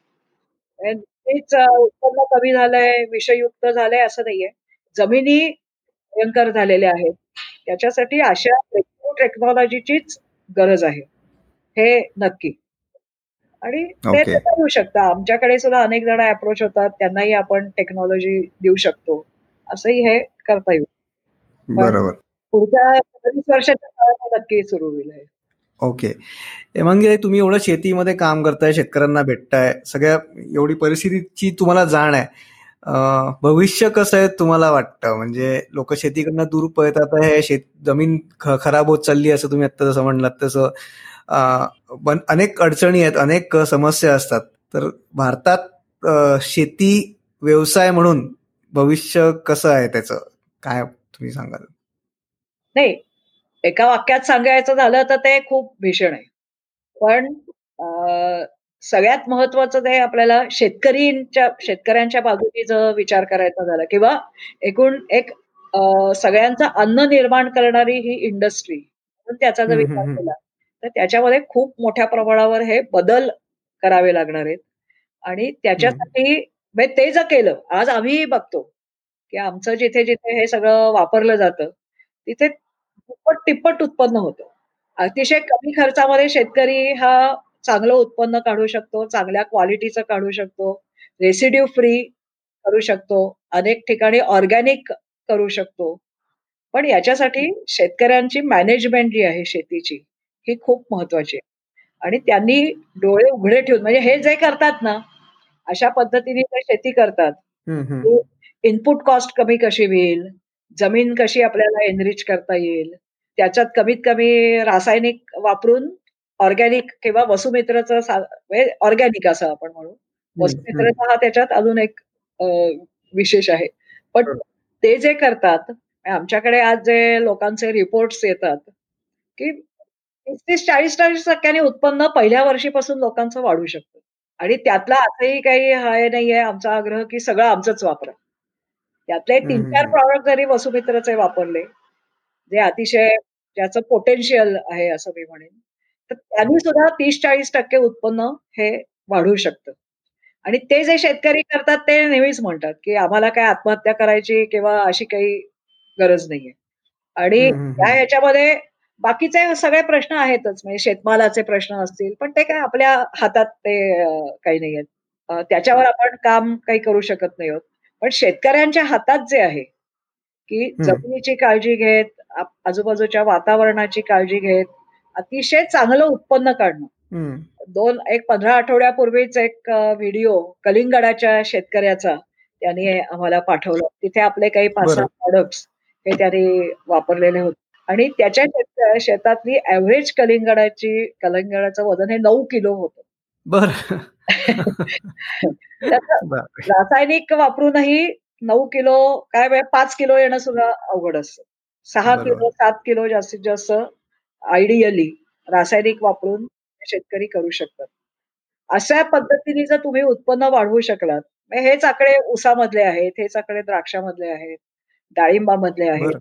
तेच उत्पन्न कमी झालंय विषयुक्त झालंय असं नाहीये. जमिनी भयंकर झालेल्या आहेत. त्याच्यासाठी अशा टेक्नॉलॉजीचीच गरज आहे. हे नक्की. आणि ते करू शकता. आमच्याकडे सुद्धा अनेक जण अप्रोच होतात. त्यांनाही आपण टेक्नॉलॉजी देऊ शकतो. असंही हे करता येईल. बरोबर. पुढच्या वीस वर्षाच्या काळात नक्की सुरू होईल ओके म्हणजे तुम्ही एवढं शेतीमध्ये काम करताय शेतकऱ्यांना भेटताय. सगळ्या एवढी परिस्थितीची तुम्हाला जाण आहे. भविष्य कसं आहे तुम्हाला वाटतं? म्हणजे लोक शेतीकडनं दूर पळतात. आहे शेत जमीन खराब होत चालली असं तुम्ही आता जसं म्हणलात तसं. अनेक अडचणी आहेत अनेक समस्या असतात. तर भारतात शेती व्यवसाय म्हणून भविष्य कसं आहे त्याचं? काय तुम्ही सांगाल? नाही एका वाक्यात सांगायचं झालं तर ते खूप भीषण आहे. पण सगळ्यात महत्वाचं ते आपल्याला शेतकरींच्या शेतकऱ्यांच्या बाजूनी जर विचार करायचा झाला किंवा एकूण एक सगळ्यांचं अन्न निर्माण करणारी ही इंडस्ट्री त्याचा जर विचार केला तर त्याच्यामध्ये खूप मोठ्या प्रमाणावर हे बदल करावे लागणार आहेत. आणि त्याच्यासाठी म्हणजे ते जर केलं आज आम्ही बघतो की आमचं जिथे जिथे हे सगळं वापरलं जातं तिथे दुप्पट टिप्पट उत्पन्न होतं. अतिशय कमी खर्चामध्ये शेतकरी हा चांगलं उत्पन्न काढू शकतो चांगल्या क्वालिटीचं काढू शकतो रेसिड्यू फ्री करू शकतो अनेक ठिकाणी ऑर्गॅनिक करू शकतो. पण याच्यासाठी शेतकऱ्यांची मॅनेजमेंट जी आहे शेतीची ही खूप महत्वाची. आहे आणि त्यांनी डोळे उघडे ठेवून म्हणजे हे जे करतात ना अशा पद्धतीने ते शेती करतात. इनपुट कॉस्ट कमी कशी होईल? जमीन कशी आपल्याला एनरिच करता येईल? त्याच्यात कमीत कमी रासायनिक वापरून ऑर्गॅनिक किंवा वसुमित्रचं ऑर्गॅनिक असं आपण म्हणू. वसुमित्रचा हा त्याच्यात अजून एक विशेष आहे. पण ते जे करतात आमच्याकडे आज जे लोकांचे रिपोर्ट्स येतात की तीस तीस चाळीस चाळीस टक्क्यांनी उत्पन्न पहिल्या वर्षीपासून लोकांचं वाढू शकतं. आणि त्यातला असंही काही हाय नाहीये आमचा आग्रह की सगळं आमचंच वापरा. त्यातले तीन चार प्रॉडक्ट जरी वसुमित्रचे वापरले जे अतिशय ज्याचं पोटेन्शियल आहे असं मी म्हणेन तर त्यांनी सुद्धा तीस चाळीस टक्के उत्पन्न हे वाढू शकतं. आणि ते जे शेतकरी करतात ते नेहमीच म्हणतात की आम्हाला काय आत्महत्या करायची किंवा अशी काही गरज नाहीये. आणि त्या ह्याच्यामध्ये बाकीचे सगळे प्रश्न आहेतच म्हणजे शेतमालाचे प्रश्न असतील पण ते काय आपल्या हातात ते काही नाही आहेत. त्याच्यावर आपण काम काही करू शकत नाही आहोत. पण शेतकऱ्यांच्या हातात जे आहे की जमिनीची काळजी घेत आजूबाजूच्या वातावरणाची काळजी घेत अतिशय चांगलं उत्पन्न काढणं. दोन एक पंधरा आठवड्यापूर्वीच एक व्हिडिओ कलिंगडाच्या शेतकऱ्याचा त्यांनी आम्हाला पाठवलं. तिथे आपले काही पाच सहा प्रॉडक्ट्स हे त्यांनी वापरलेले होते. आणि त्याच्या शेतातली ऍव्हरेज कलिंगडाची कलिंगडाचं वजन हे नऊ किलो होत. बर. रासायनिक वापरूनही नऊ किलो काय पाच किलो येणं सुद्धा अवघड असतं. सहा किलो सात किलो जास्तीत जास्त आयडियली रासायनिक वापरून शेतकरी करू शकतात. अशा पद्धतीने जर तुम्ही उत्पन्न वाढवू शकलात हेच आकडे ऊसामधले आहेत हेच आकडे द्राक्षामधले आहेत डाळिंबामधले आहेत.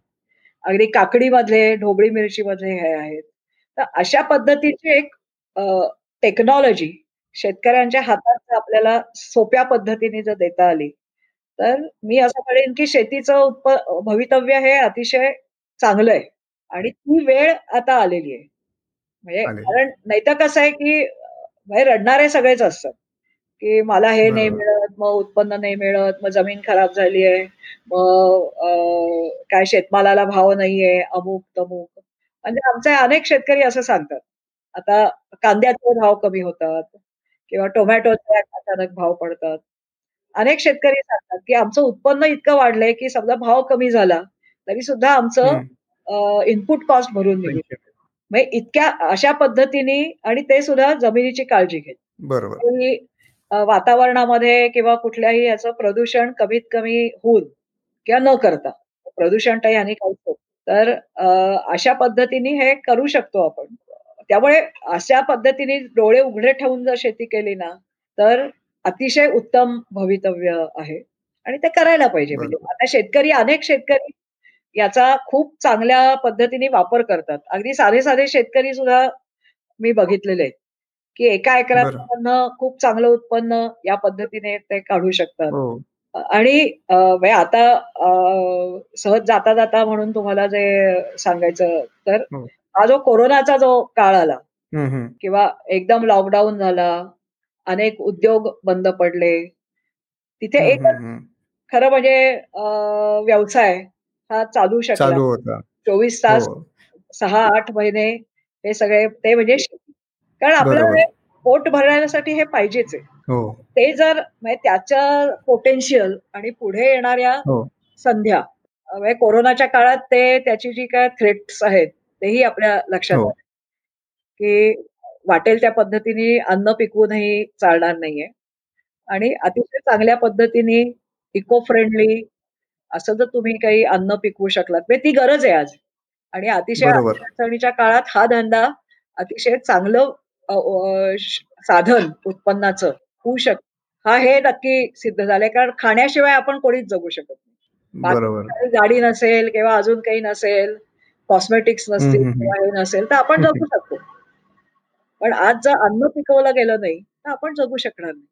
अगदी काकडीमधले ढोबळी मिरची मधले हे आहेत. तर अशा पद्धतीची एक टेक्नॉलॉजी शेतकऱ्यांच्या हातात आपल्याला सोप्या पद्धतीने जर देता आली तर मी असं म्हणेन की शेतीचं उत्प भवितव्य हे अतिशय चांगलं आहे. आणि ती वेळ आता आलेली आहे. म्हणजे कारण नाही तर कसं आहे की म्हणजे रडणारे सगळेच असतात. की मला हे नाही मिळत मग उत्पन्न नाही मिळत मग जमीन खराब झाली आहे मग काय शेतमालाला भाव नाहीये अमुक तमुक. म्हणजे आमचे अनेक शेतकरी असं सांगतात. आता कांद्याचे भाव कमी होतात किंवा टोमॅटोचे अचानक भाव पडतात. अनेक शेतकरी सांगतात की आमचं उत्पन्न इतकं वाढलंय की समजा भाव कमी झाला तरी सुद्धा आमचं इनपुट कॉस्ट भरून म्हणजे इतक्या अशा पद्धतीने आणि ते सुद्धा जमिनीची काळजी घेत बरोबर. वातावरणामध्ये किंवा कुठल्याही याचं प्रदूषण कमीत कमी होऊन किंवा न करता प्रदूषण तर याने काहीच तर अशा पद्धतीने हे करू शकतो आपण. त्यामुळे अशा पद्धतीने डोळे उघडे ठेवून जर शेती केली ना तर अतिशय उत्तम भवितव्य आहे. आणि ते करायला पाहिजे. म्हणजे आता शेतकरी अनेक शेतकरी याचा खूप चांगल्या पद्धतीने वापर करतात. अगदी साधे साधे शेतकरी सुद्धा मी बघितलेले आहेत. की एका एकरात खूप चांगलं उत्पन्न या पद्धतीने ते काढू शकतात. हो. आणि म्हणजे आता सहज जाता जाता म्हणून तुम्हाला जे सांगायचं तर हो. हा जो कोरोनाचा जो काळ आला किंवा एकदम लॉकडाऊन झाला अनेक उद्योग बंद पडले तिथे एक खरं म्हणजे व्यवसाय हा चालू शकला. चोवीस तास हो. सहा आठ महिने हे सगळे ते म्हणजे कारण आपल्याला पोट भरण्यासाठी हे पाहिजेच आहे हो. ते जर म्हणजे त्याच्या पोटेन्शियल आणि पुढे येणाऱ्या हो. संध्या म्हणजे कोरोनाच्या काळात ते त्याची जी काय थ्रेट्स आहेत तेही आपल्या लक्षात हो. की वाटेल त्या पद्धतीने अन्न पिकवूनही चालणार नाहीये आणि अतिशय चांगल्या पद्धतीने इको फ्रेंडली असं जर तुम्ही काही अन्न पिकवू शकलात म्हणजे ती गरज आहे आज आणि अतिशय अडचणीच्या काळात हा धंदा अतिशय चांगलं साधन उत्पन्नाचं होऊ शकत हा हे नक्की सिद्ध झालंय. कारण खाण्याशिवाय आपण कोणीच जगू शकत नाही. गाडी नसेल किंवा अजून काही नसेल कॉस्मेटिक्स नसतील किंवा हे नसेल तर आपण जगू शकतो. पण आज जर अन्न पिकवलं गेलं नाही तर आपण जगू शकणार नाही.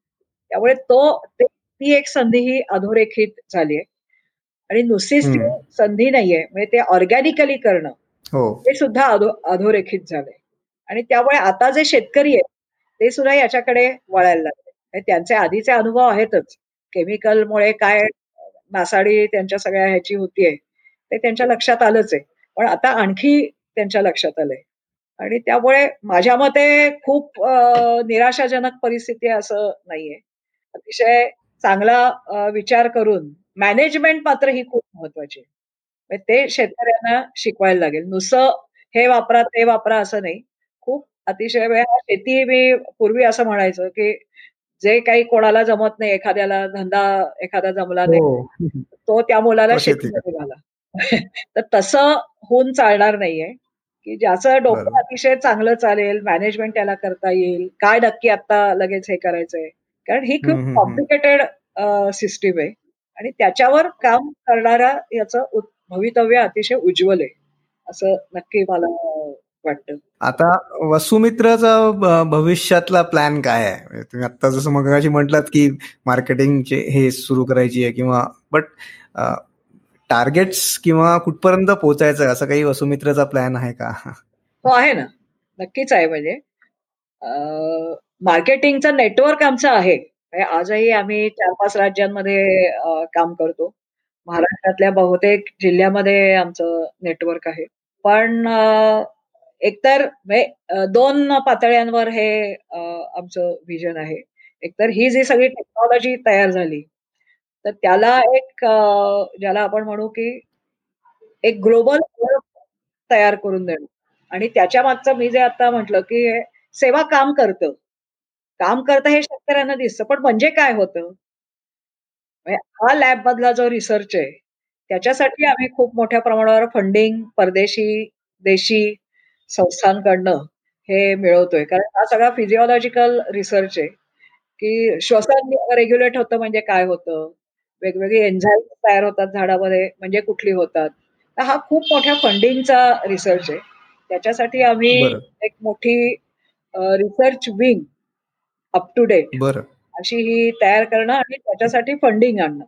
त्यामुळे तो ती एक संधी ही अधोरेखित झाली आहे. आणि नुसतीच ती संधी नाहीये. म्हणजे ते ऑर्गॅनिकली करणं हो. ते सुद्धा अधोरेखित झालंय. आणि त्यामुळे आता जे शेतकरी आहेत ते सुद्धा याच्याकडे वळायला लागले. त्यांचे आधीचे अनुभव आहेतच. केमिकलमुळे काय नासाडी त्यांच्या सगळ्या ह्याची होतीये ते त्यांच्या लक्षात आलंच आहे. पण आता आणखी त्यांच्या लक्षात आलंय. आणि त्यामुळे माझ्या मते खूप निराशाजनक परिस्थिती असं नाहीये. अतिशय चांगला विचार करून मॅनेजमेंट मात्र ही खूप महत्वाची म्हणजे ते शेतकऱ्यांना शिकवायला लागेल. नुसतं हे वापरा ते वापरा असं नाही. खूप अतिशय वेळा शेती मी पूर्वी असं म्हणायचं की जे काही कोणाला जमत नाही एखाद्याला धंदा एखादा जमला नाही हो. तो त्या मुलाला शेतीमध्ये घाला तर तसं होऊन चालणार नाहीये. की ज्याचं डोकं अतिशय चांगलं चालेल मॅनेजमेंट त्याला करता येईल काय नक्की आता लगेच हे करायचंय. कारण ही खूप कॉम्प्लिकेटेड सिस्टीम आहे. आणि त्याच्यावर काम करणारा याचं भवितव्य अतिशय उज्ज्वल आहे. असं नक्की मला वाटतं? आता वसुमित्रचा भविष्यातला प्लॅन काय आहे? म्हणजे तुम्ही आता जसं मग म्हटलात की मार्केटिंगचे हे सुरू करायची आहे किंवा बट टार्गेट्स किंवा कुठपर्यंत पोहोचायचं असं काही वसुमित्रचा प्लॅन आहे का? हो आहे ना. नक्कीच आहे म्हणजे. मार्केटिंगचं नेटवर्क आमचं आहे. म्हणजे आजही आम्ही चार पाच राज्यांमध्ये काम करतो. महाराष्ट्रातल्या बहुतेक जिल्ह्यामध्ये आमचं नेटवर्क आहे. पण एकतर म्हणजे, दोन पातळ्यांवर हे आमचं विजन आहे. एकतर ही जी सगळी टेक्नॉलॉजी तयार झाली तर त्याला एक ज्याला आपण म्हणू की एक ग्लोबल तयार करून देणं. आणि त्याच्या मागचं मी जे आता म्हटलं की सेवा काम करतं. काम करतं हे शेतकऱ्यांना दिसतं पण म्हणजे काय होतं? म्हणजे हा लॅब मधला जो रिसर्च आहे त्याच्यासाठी आम्ही खूप मोठ्या प्रमाणावर फंडिंग परदेशी देशी संस्थांकडनं हे मिळवतोय. कारण हा सगळा फिजिओलॉजिकल रिसर्च आहे की श्वसन रेग्युलेट होतं म्हणजे काय होतं? वेगवेगळी एन्झाईम तयार होतात झाडामध्ये म्हणजे कुठली होतात? तर हा खूप मोठ्या फंडिंगचा रिसर्च आहे. त्याच्यासाठी आम्ही एक मोठी research wing up to date अशी ही तयार करणं आणि त्याच्यासाठी फंडिंग आणणं.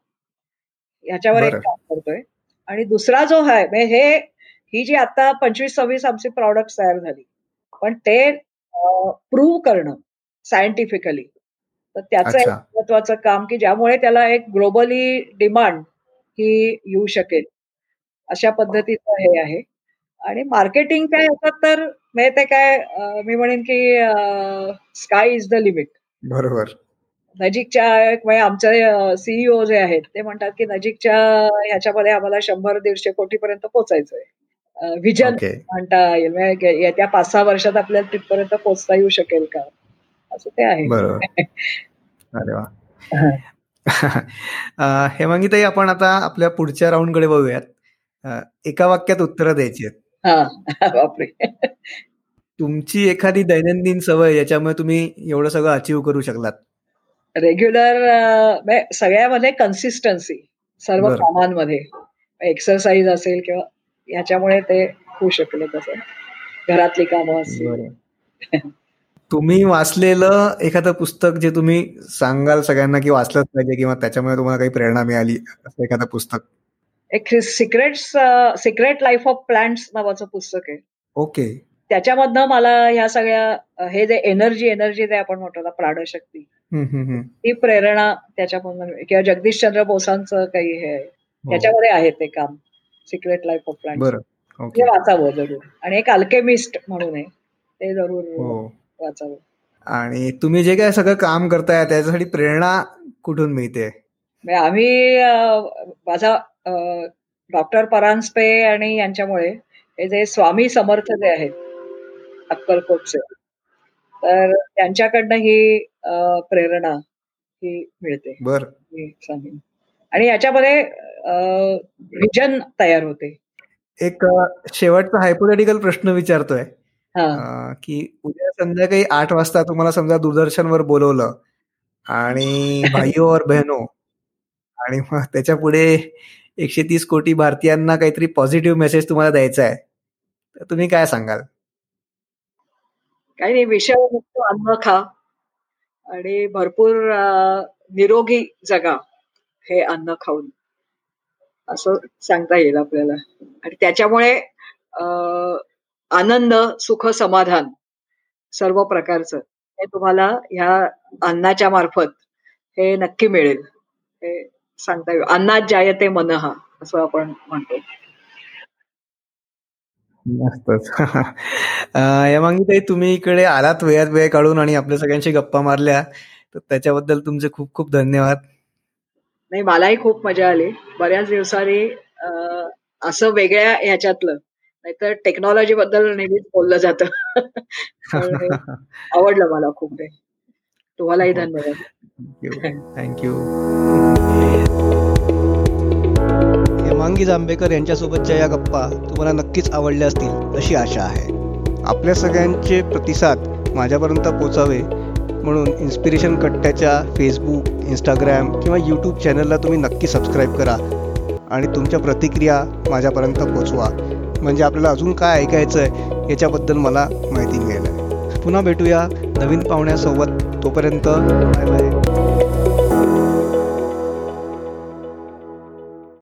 ह्याच्यावर एक काम करतोय. आणि दुसरा जो आहे म्हणजे हे ही जी आता पंचवीस सव्वीस आमची प्रॉडक्ट तयार झाली. पण ते प्रूव्ह करणं सायंटिफिकली तर त्याचं एक महत्वाचं काम की ज्यामुळे त्याला एक ग्लोबली डिमांड ही येऊ शकेल. अशा पद्धतीचं हे आहे. आणि मार्केटिंग काय होतात तर म्हणजे ते काय मी म्हणेन की स्काय इज द लिमिट बरोबर. नजीकच्या म्हणजे आमचे सीईओ जे आहेत ते म्हणतात की नजीकच्या ह्याच्यामध्ये आम्हाला शंभर दीडशे कोटी पर्यंत पोहोचायचंय विजन म्हणता येईल. म्हणजे येत्या पाच सहा वर्षात आपल्याला तिथपर्यंत पोहोचता येऊ शकेल का? असं ते आहे. अरे वा. हेमांगीताई आपण आता आपल्या पुढच्या राऊंडकडे बघूयात. एका वाक्यात उत्तर द्यायची बापरे. तुमची एखादी दैनंदिन सवय याच्यामुळे तुम्ही एवढं सगळं अचीव्ह करू शकलात. रेग्युलर सगळ्यामध्ये कन्सिस्टन्सी सर्व कामांमध्ये. एक्सरसाइज असेल किंवा ह्याच्यामुळे ते होऊ शकले तसं. घरातली कामं असतील. तुम्ही वाचलेलं एखादं पुस्तक जे तुम्ही सांगाल सगळ्यांना की वाचलंच पाहिजे किंवा त्याच्यामुळे तुम्हाला काही प्रेरणा मिळाली असं एखादं पुस्तक? एक secret secret life of plants नावाचं पुस्तक आहे. ओके. त्याच्यामधनं मला ह्या सगळ्या हे जे एनर्जी एनर्जी ते आपण म्हणतो ना प्राणशक्ती ती प्रेरणा त्याच्यामधून किंवा जगदीशचंद्र बोसांचं काही हे आहे. त्याच्यामध्ये आहे ते काम. सिक्रेट लाईफ ऑफ प्लांट हे वाचावं जरूर. आणि एक अल्केमिस्ट म्हणून आहे. ते जरूर वाचावं. आणि तुम्ही जे काय सगळं काम करताय त्याच्यासाठी प्रेरणा कुठून मिळते? आम्ही माझा डॉक्टर परांजपे आणि यांच्यामुळे हे जे स्वामी समर्थ जे आहेत अक्कलकोटचे तर त्यांच्याकडनं ही प्रेरणा ही मिळते. बर. आणि याच्यामध्ये विजन तयार होते. एक शेवटचा हायपोथेटिकल प्रश्न विचारतोय. की उद्या संध्याकाळी आठ वाजता तुम्हाला समजा दूरदर्शनवर बोलवलं आणि भाईओ और बहनो आणि मग त्याच्या पुढे एकशे तीस कोटी भारतीयांना काहीतरी पॉझिटिव्ह मेसेज तुम्हाला द्यायचा आहे तर तुम्ही काय सांगाल? काही नाही विषयमुक्त अन्न खा आणि भरपूर निरोगी जगा. हे अन्न खाऊन. असं सांगता येईल आपल्याला. आणि त्याच्यामुळे आनंद सुख समाधान सर्व प्रकारचं हे तुम्हाला ह्या अन्नाच्या मार्फत हे नक्की मिळेल. हे सांगता येईल. अन्नात जायते मनहा असं आपण म्हणतो. मस्तच. ताई तुम्ही इकडे आलात वेळात वेळ काढून आणि आपल्या सगळ्यांशी गप्पा मारल्या. तर त्याच्याबद्दल तुमचे खूप खूप धन्यवाद. नाही मलाही खूप मजा आली. बऱ्याच दिवसांनी असं वेगळ्या ह्याच्यातलं नाहीतर टेक्नॉलॉजी बद्दल नेहमीच बोललं जातं. आवडलं मला खूप ते. तुम्हालाही धन्यवाद. थँक्यू हेमांगी जांभेकर यांच्यासोबतच्या या गप्पा तुम्हाला नक्कीच आवडल्या असतील अशी आशा आहे. आपल्या सगळ्यांचे प्रतिसाद माझ्यापर्यंत पोचावे म्हणून इन्स्पिरेशन कट्ट्याच्या फेसबुक इंस्टाग्रॅम किंवा यूट्यूब चॅनलला तुम्ही नक्की सबस्क्राईब करा. आणि तुमच्या प्रतिक्रिया माझ्यापर्यंत पोचवा म्हणजे आपल्याला अजून काय ऐकायचं आहे याच्याबद्दल मला माहिती मिळेल. पुन्हा भेटूया नवीन पाहुण्यासोबत. तोपर्यंत बाय बाय